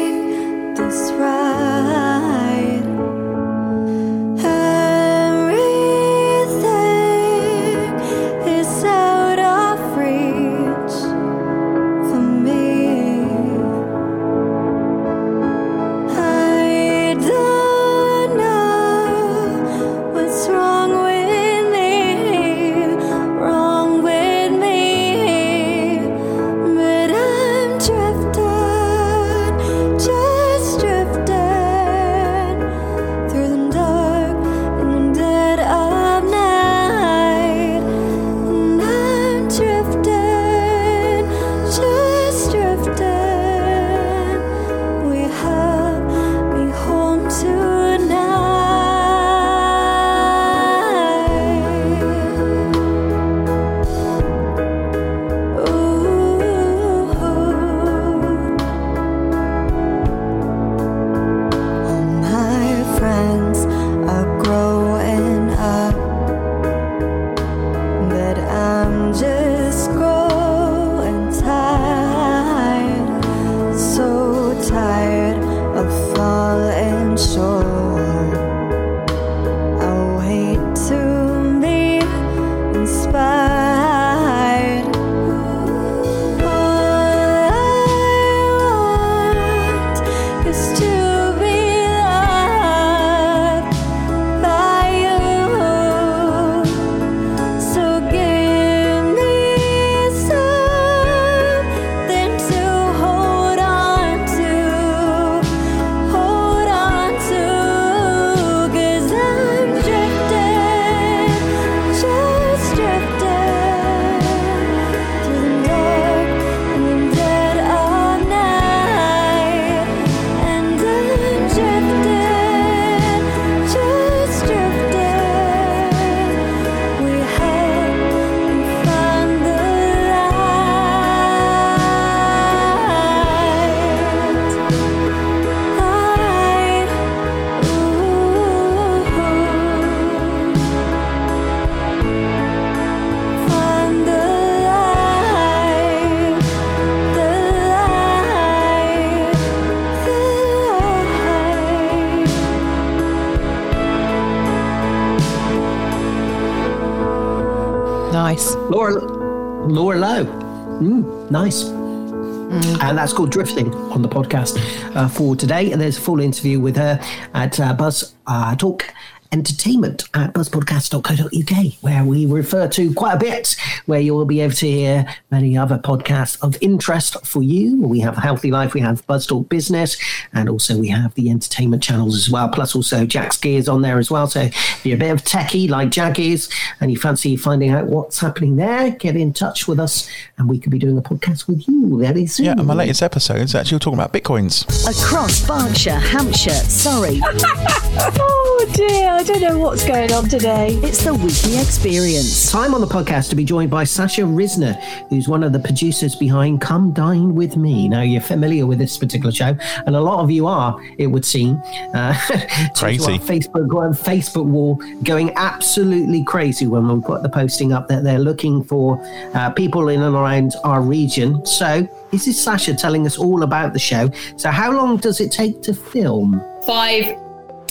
Mm, nice. And that's called Drifting on the podcast uh, for today. And there's a full interview with her at uh, Buzz uh, Talk Entertainment at buzzpodcast.co.uk, where we refer to quite a bit, where you will be able to hear many other podcasts of interest for you. We have Healthy Life, we have Buzz Talk Business, and also we have the entertainment channels as well. Plus, also Jack's Gears on there as well. So if you're a bit of techie like Jack is and you fancy finding out what's happening there, get in touch with us and we could be doing a podcast with you very soon. Yeah, and my latest episodes actually we're talking about bitcoins. Across Berkshire, Hampshire, Surrey. oh dear, I don't know what's going on today. It's the weekly experience. Time on the podcast to be joined by Sasha Risner, who's one of the producers behind Come Dine With Me. Now, you're familiar with this particular show, and a lot of you are, it would seem. Uh, Crazy. our Facebook, our Facebook wall going absolutely crazy when we put the posting up that they're looking for uh, people in and around our region. So, this is Sasha telling us all about the show. So, how long does it take to film? five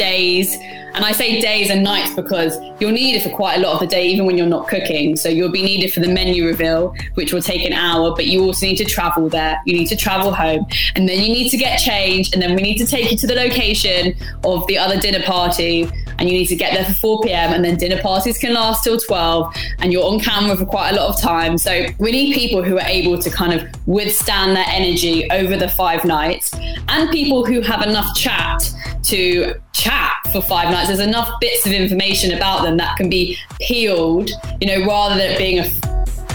days and i say days and nights because you'll need it for quite a lot of the day even when you're not cooking. So you'll be needed for the menu reveal which will take an hour but you also need to travel there. You need to travel home. And then you need to get changed. And then we need to take you to the location of the other dinner party. And you need to get there for 4 p.m. and then dinner parties can last till 12 and you're on camera for quite a lot of time. So we need people who are able to kind of withstand that energy over the five nights and people who have enough chat to chat for five nights there's enough bits of information about them that can be peeled you know rather than it being a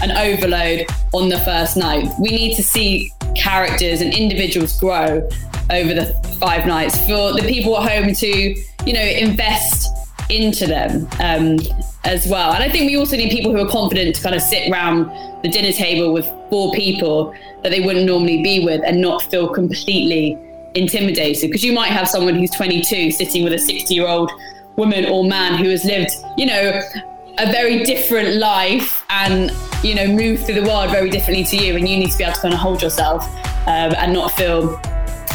an overload on the first night. We need to see characters and individuals grow over the five nights for the people at home to, you know, invest into them um, as well. And I think we also need people who are confident to kind of sit around the dinner table with four people that they wouldn't normally be with and not feel completely intimidated. Because you might have someone who's 22 sitting with a 60 year old woman or man who has lived, you know, a very different life and you know move through the world very differently to you and you need to be able to kind of hold yourself um, and not feel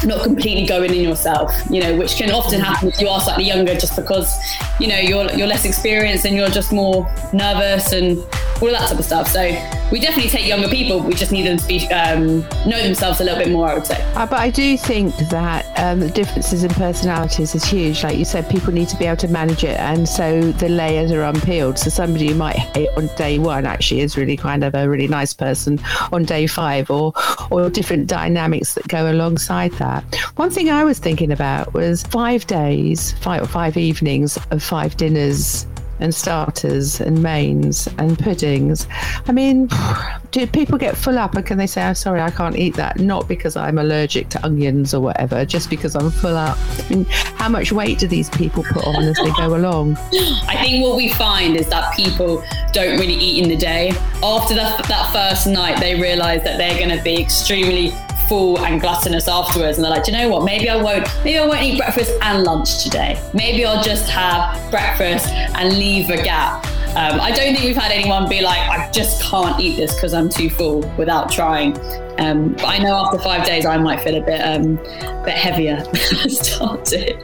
not completely going in yourself you know which can often happen if you are slightly younger just because you know you're you're less experienced and you're just more nervous and all that type of stuff so we definitely take younger people we just need them to be um, know themselves a little bit more i would say Uh, but I do think that um, the differences in personalities is huge. Like you said, people need to be able to manage it, and so the layers are unpeeled. So somebody you might hate on day one actually is really kind of a really nice person on day five, or or different dynamics that go alongside that. One thing I was thinking about was five days, five or five evenings of five dinners and starters and mains and puddings. I mean, do people get full up and can they say, "I'm sorry, I can't eat that"? Not because I'm allergic to onions or whatever, just because I'm full up. I mean, how much weight do these people put on as they go along? I think what we find is that people don't really eat in the day. After that, that first night, they realize that they're going to be extremely full and gluttonous afterwards, and they're like, "Do you know what? Maybe I won't. Maybe I won't eat breakfast and lunch today. Maybe I'll just have breakfast and leave a gap." Um, I don't think we've had anyone be like, "I just can't eat this because I'm too full" without trying. Um, but I know after five days, I might feel a bit, um, bit heavier started.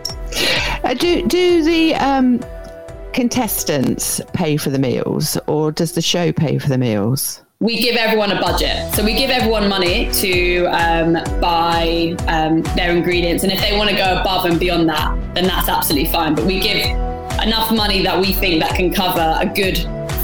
Uh, do do the um, contestants pay for the meals, or does the show pay for the meals? We give everyone a budget. So we give everyone money to um, buy um, their ingredients. And if they want to go above and beyond that, then that's absolutely fine. But we give enough money that we think that can cover a good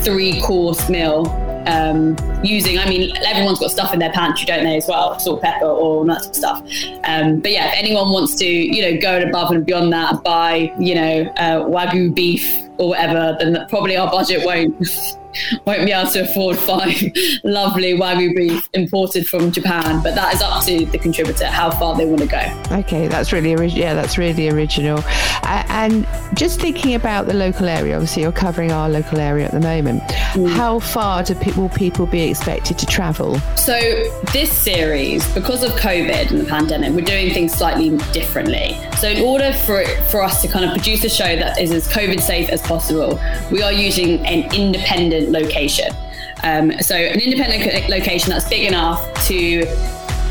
three course meal. Um, using, I mean, everyone's got stuff in their pantry, don't they, as well, salt, pepper, or that sort of stuff. Um, but yeah, if anyone wants to, you know, go above and beyond that, buy, you know, uh, wagyu beef or whatever, then probably our budget won't won't be able to afford five lovely wagyu beef imported from Japan. But that is up to the contributor how far they want to go. Okay, that's really original. Yeah, that's really original. Uh, and just thinking about the local area, obviously you're covering our local area at the moment. How far do people people be expected to travel? So this series, because of COVID and the pandemic, we're doing things slightly differently. So in order for for us to kind of produce a show that is as COVID safe as possible, we are using an independent location. Um, so an independent location that's big enough to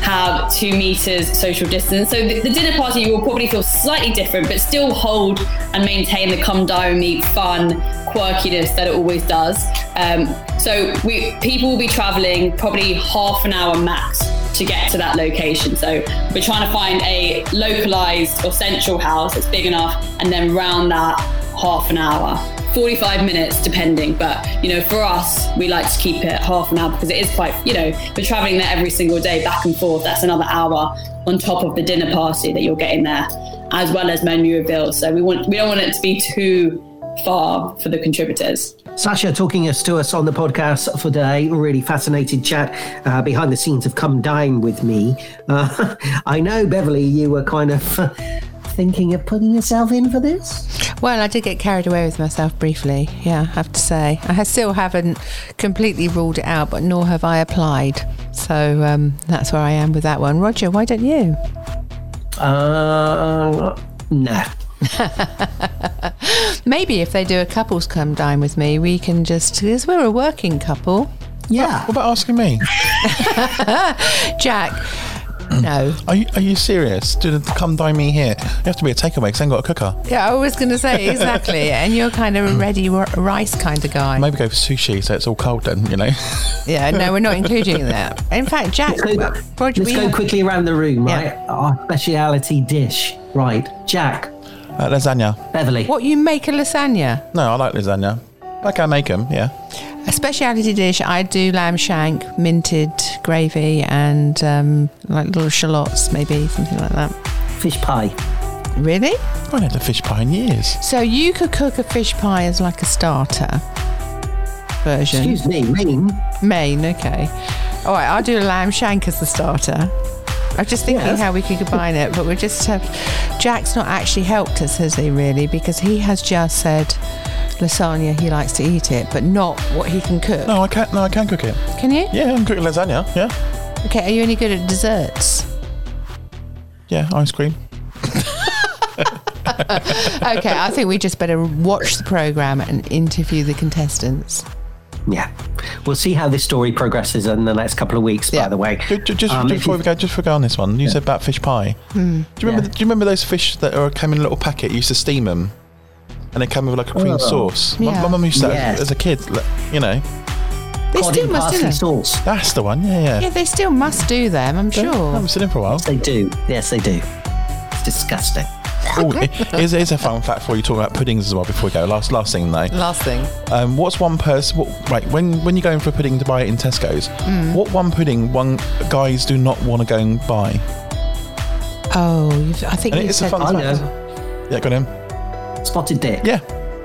have two meters social distance. So the, the dinner party will probably feel slightly different, but still hold and maintain the come dine with me fun quirkiness that it always does. Um, so we people will be traveling probably half an hour max to get to that location. So we're trying to find a localized or central house that's big enough, and then round that half an hour. 45 minutes depending but you know for us we like to keep it half an hour because it is quite you know we're traveling there every single day back and forth that's another hour on top of the dinner party that you're getting there as well as menu reveal so we want we don't want it to be too far for the contributors Sasha talking us to us on the podcast for today. Really fascinating chat uh, behind the scenes of Come Dine with Me. Uh, I know, Beverly, you were kind of thinking of putting yourself in for this. Well, I did get carried away with myself briefly. Yeah, I have to say. I still haven't completely ruled it out, but nor have I applied. So um, that's where I am with that one. Roger, why don't you? Uh, no. Maybe if they do a couples come dine with me, we can just because we're a working couple. Yeah. What about asking me? Jack. No. Are you, are you serious? Do the come dine me here? You have to be a takeaway because I ain't got a cooker. Yeah, I was going to say exactly. and you're kind of a ready r- rice kind of guy. Maybe go for sushi so it's all cold then, you know? Yeah, no, we're not including that. In fact, Jack, Roger, Let's we go have- quickly around the room, right? Our speciality dish. Right. Jack, Uh, lasagna. Beverly. What you make a lasagna? No, I like lasagna. Like I can make them, yeah. A speciality dish. I do lamb shank, minted gravy, and um, like little shallots, maybe something like that. Fish pie. Really? I haven't had a fish pie in years. So you could cook a fish pie as like a starter version. Excuse me, main. Main, okay. All right, I'll do a lamb shank as the starter. I'm just thinking Yes. how we could combine it, but we just have. Jack's not actually helped us, has he? Really, because he has just said lasagna. He likes to eat it, but not what he can cook. No, I can't. No, I can cook it. Can you? Yeah, I can cook lasagna. Yeah, Okay. Are you any good at desserts? yeah, ice cream. okay, I think we just better watch the program and interview the contestants. Yeah. We'll see how this story progresses in the next couple of weeks, by the way. Ju- ju- Just, Um, just before you- we go, just before we go on this one, you said about fish pie. Hmm. Do you remember? Do you remember those fish that are, came in a little packet? You used to steam them, and they come with like a cream Oh. sauce. My- Yeah. My mum used to Yes. as a kid. like, You know, They still must do them. sauce. that's the one. Yeah, yeah. Yeah, they still must do them. I'm I sure. haven't seen him for a while. Yes, they do. Yes, they do. It's disgusting. Oh, here's, here's a fun fact for you talking about puddings as well. Before we go, last last thing though. Last thing. Um, what's one person? What, right, when when you're going for a pudding to buy it in Tesco's, Mm. what one pudding one guys do not want to go and buy? Oh, you've, I think And you it's a said fun this fact. before. Yeah, got him. Spotted dick. Yeah,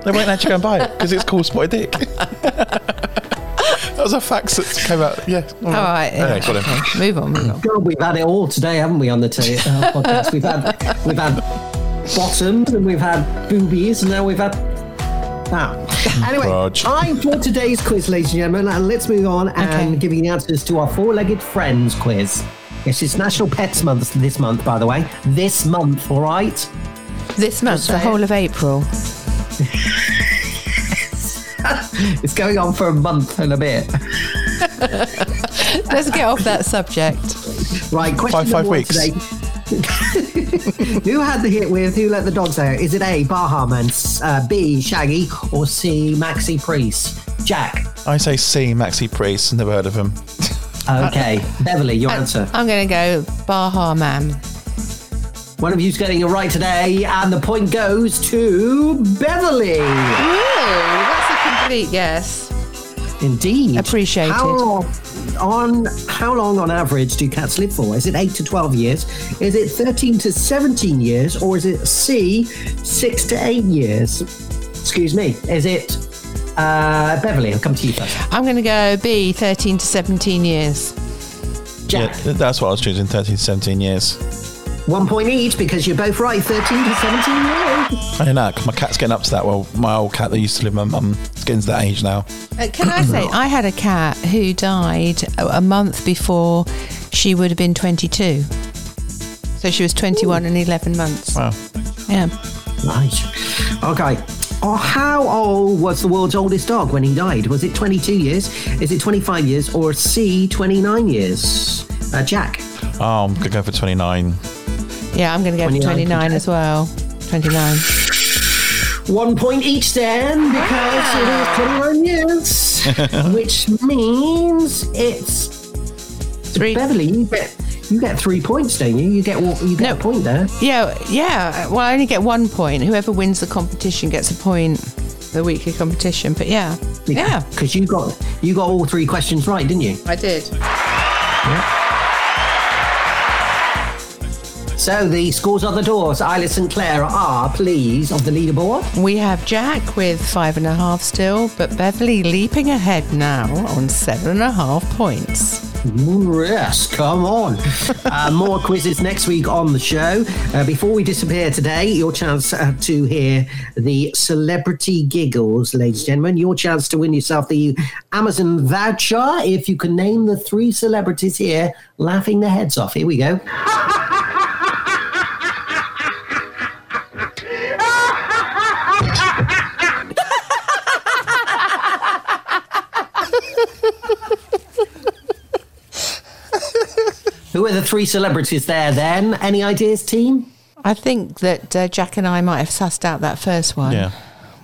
they won't actually go and buy it because it's called spotted dick. that was a fact that came out. Yeah. All right. Yeah, yeah, got him. okay. Move on. Move on. God, we've had it all today, haven't we, on the t- uh, podcast? We've had we've had bottoms and we've had boobies and now we've had that. Anyway, Rog. time for today's quiz, ladies and gentlemen, and let's move on and giving the answers to our four-legged friends quiz. Yes, it's National Pets Month this month, by the way. This month, all right? This month, the whole of April. It's going on for a month and a bit. Let's get off that subject. Right, question Five- five weeks. today. who had the hit with Who Let the Dogs Out? Is it A, Baha Men, uh, B, Shaggy, or C, Maxi Priest? Jack. I say C, Maxi Priest. Never heard of him. Okay. Beverly, your answer. I'm going to go Baha Men. One of you's getting it right today, and the point goes to Beverly. Ooh, that's a complete guess. Indeed. Appreciated. How long, on how long on average do cats live for? Is it 8 to 12 years? Is it 13 to 17 years? Or is it C, 6 to 8 years? Excuse me. Is it uh, Beverly? I'll come to you first. I'm going to go B, 13 to 17 years. Jack. Yeah, that's what I was choosing. 13 to 17 years. One point each because you're both right. 13 to 17 years. I don't know. 'cause my cat's getting up to that. Well, my old cat that used to live with my mum is getting to that age now. Uh, can I say, I had a cat who died a a month before she would have been 22. So she was 21 and 11 months. Wow. Yeah. Right. Okay. Oh, how old was the world's oldest dog when he died? Was it 22 years? Is it 25 years? Or C, 29 years? Uh, Jack. Oh, I'm gonna go for 29. Yeah, I'm going to go for 29 29 as well. 29. One point each then, because it is ah. 21 years. which means it's three. Beverly, you get you get three points, don't you? You get you get a point there. Yeah, yeah. Well, I only get one point. Whoever wins the competition gets a point. The weekly competition, but yeah, yeah. Because you got you got all three questions right, didn't you? I did. So the scores on the doors. Isla St Clair are, please, of the leaderboard. We have Jack with five and a half still, but Beverly leaping ahead now on seven and a half points. Yes, come on. uh, more quizzes next week on the show. Uh, before we disappear today, your chance uh, to hear the celebrity giggles, ladies and gentlemen. Your chance to win yourself the Amazon voucher if you can name the three celebrities here laughing their heads off. Here we go. Who are the three celebrities there then? Any ideas, team? I think that uh, Jack and I might have sussed out that first one. Yeah.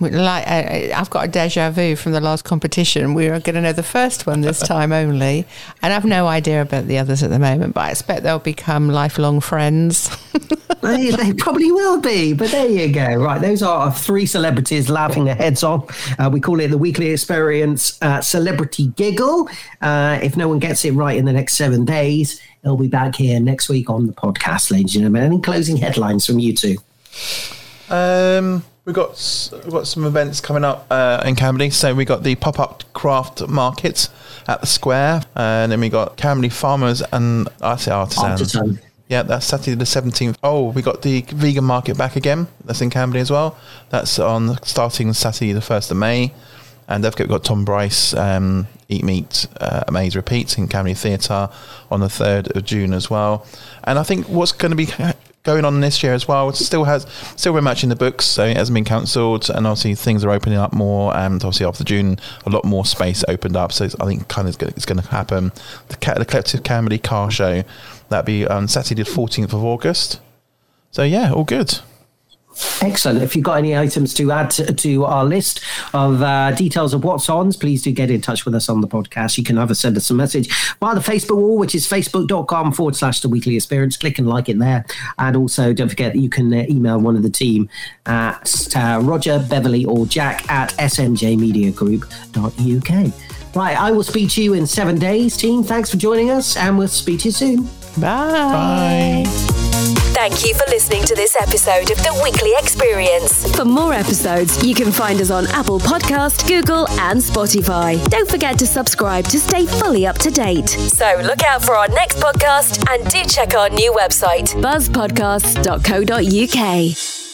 We- Like uh, I've got a deja vu from the last competition. We are going to know the first one this time only, and I've no idea about the others at the moment. But I expect they'll become lifelong friends. they, they probably will be, but there you go. Right, those are our three celebrities laughing their heads off. Uh, we call it the weekly experience uh, celebrity giggle. Uh, if no one gets it right in the next seven days, it'll be back here next week on the podcast, ladies and gentlemen. Any closing headlines from you two? Um, we got s- we got some events coming up uh, in Camberley. So we got the pop up craft market at the square, and then we got Camberley farmers and I say artisan. Artisan. Yeah, that's Saturday the seventeenth. Oh, we got the vegan market back again. That's in Camberley as well. That's on starting Saturday the first of May, and they've got, got Tom Bryce um, Eat Meat uh, Amaze Repeats in Camberley Theatre on the third of June as well. And I think what's going to be going on this year as well. It still has still very much in the books, so it hasn't been cancelled, and obviously things are opening up more. And obviously after June, a lot more space opened up. So I think kind of it's going to happen. The, Ca- the Collective Camberley Car Show that'll be on Saturday the fourteenth of August. So yeah, all good. Excellent. If you've got any items to add to, to our list of uh, details of what's on, please do get in touch with us on the podcast. You can either send us a message via the Facebook wall, which is facebook.com forward slash the weekly experience. Click and like it there. And also, don't forget that you can uh, email one of the team at uh, Roger, Beverly, or Jack at smjmediagroup.uk. Right, I will speak to you in seven days, team. Thanks for joining us, and we'll speak to you soon. Bye. Bye. Thank you for listening to this episode of The Weekly Experience. For more episodes, you can find us on Apple Podcast, Google, and Spotify. Don't forget to subscribe to stay fully up to date. So look out for our next podcast and do check our new website, buzzpodcasts.co.uk.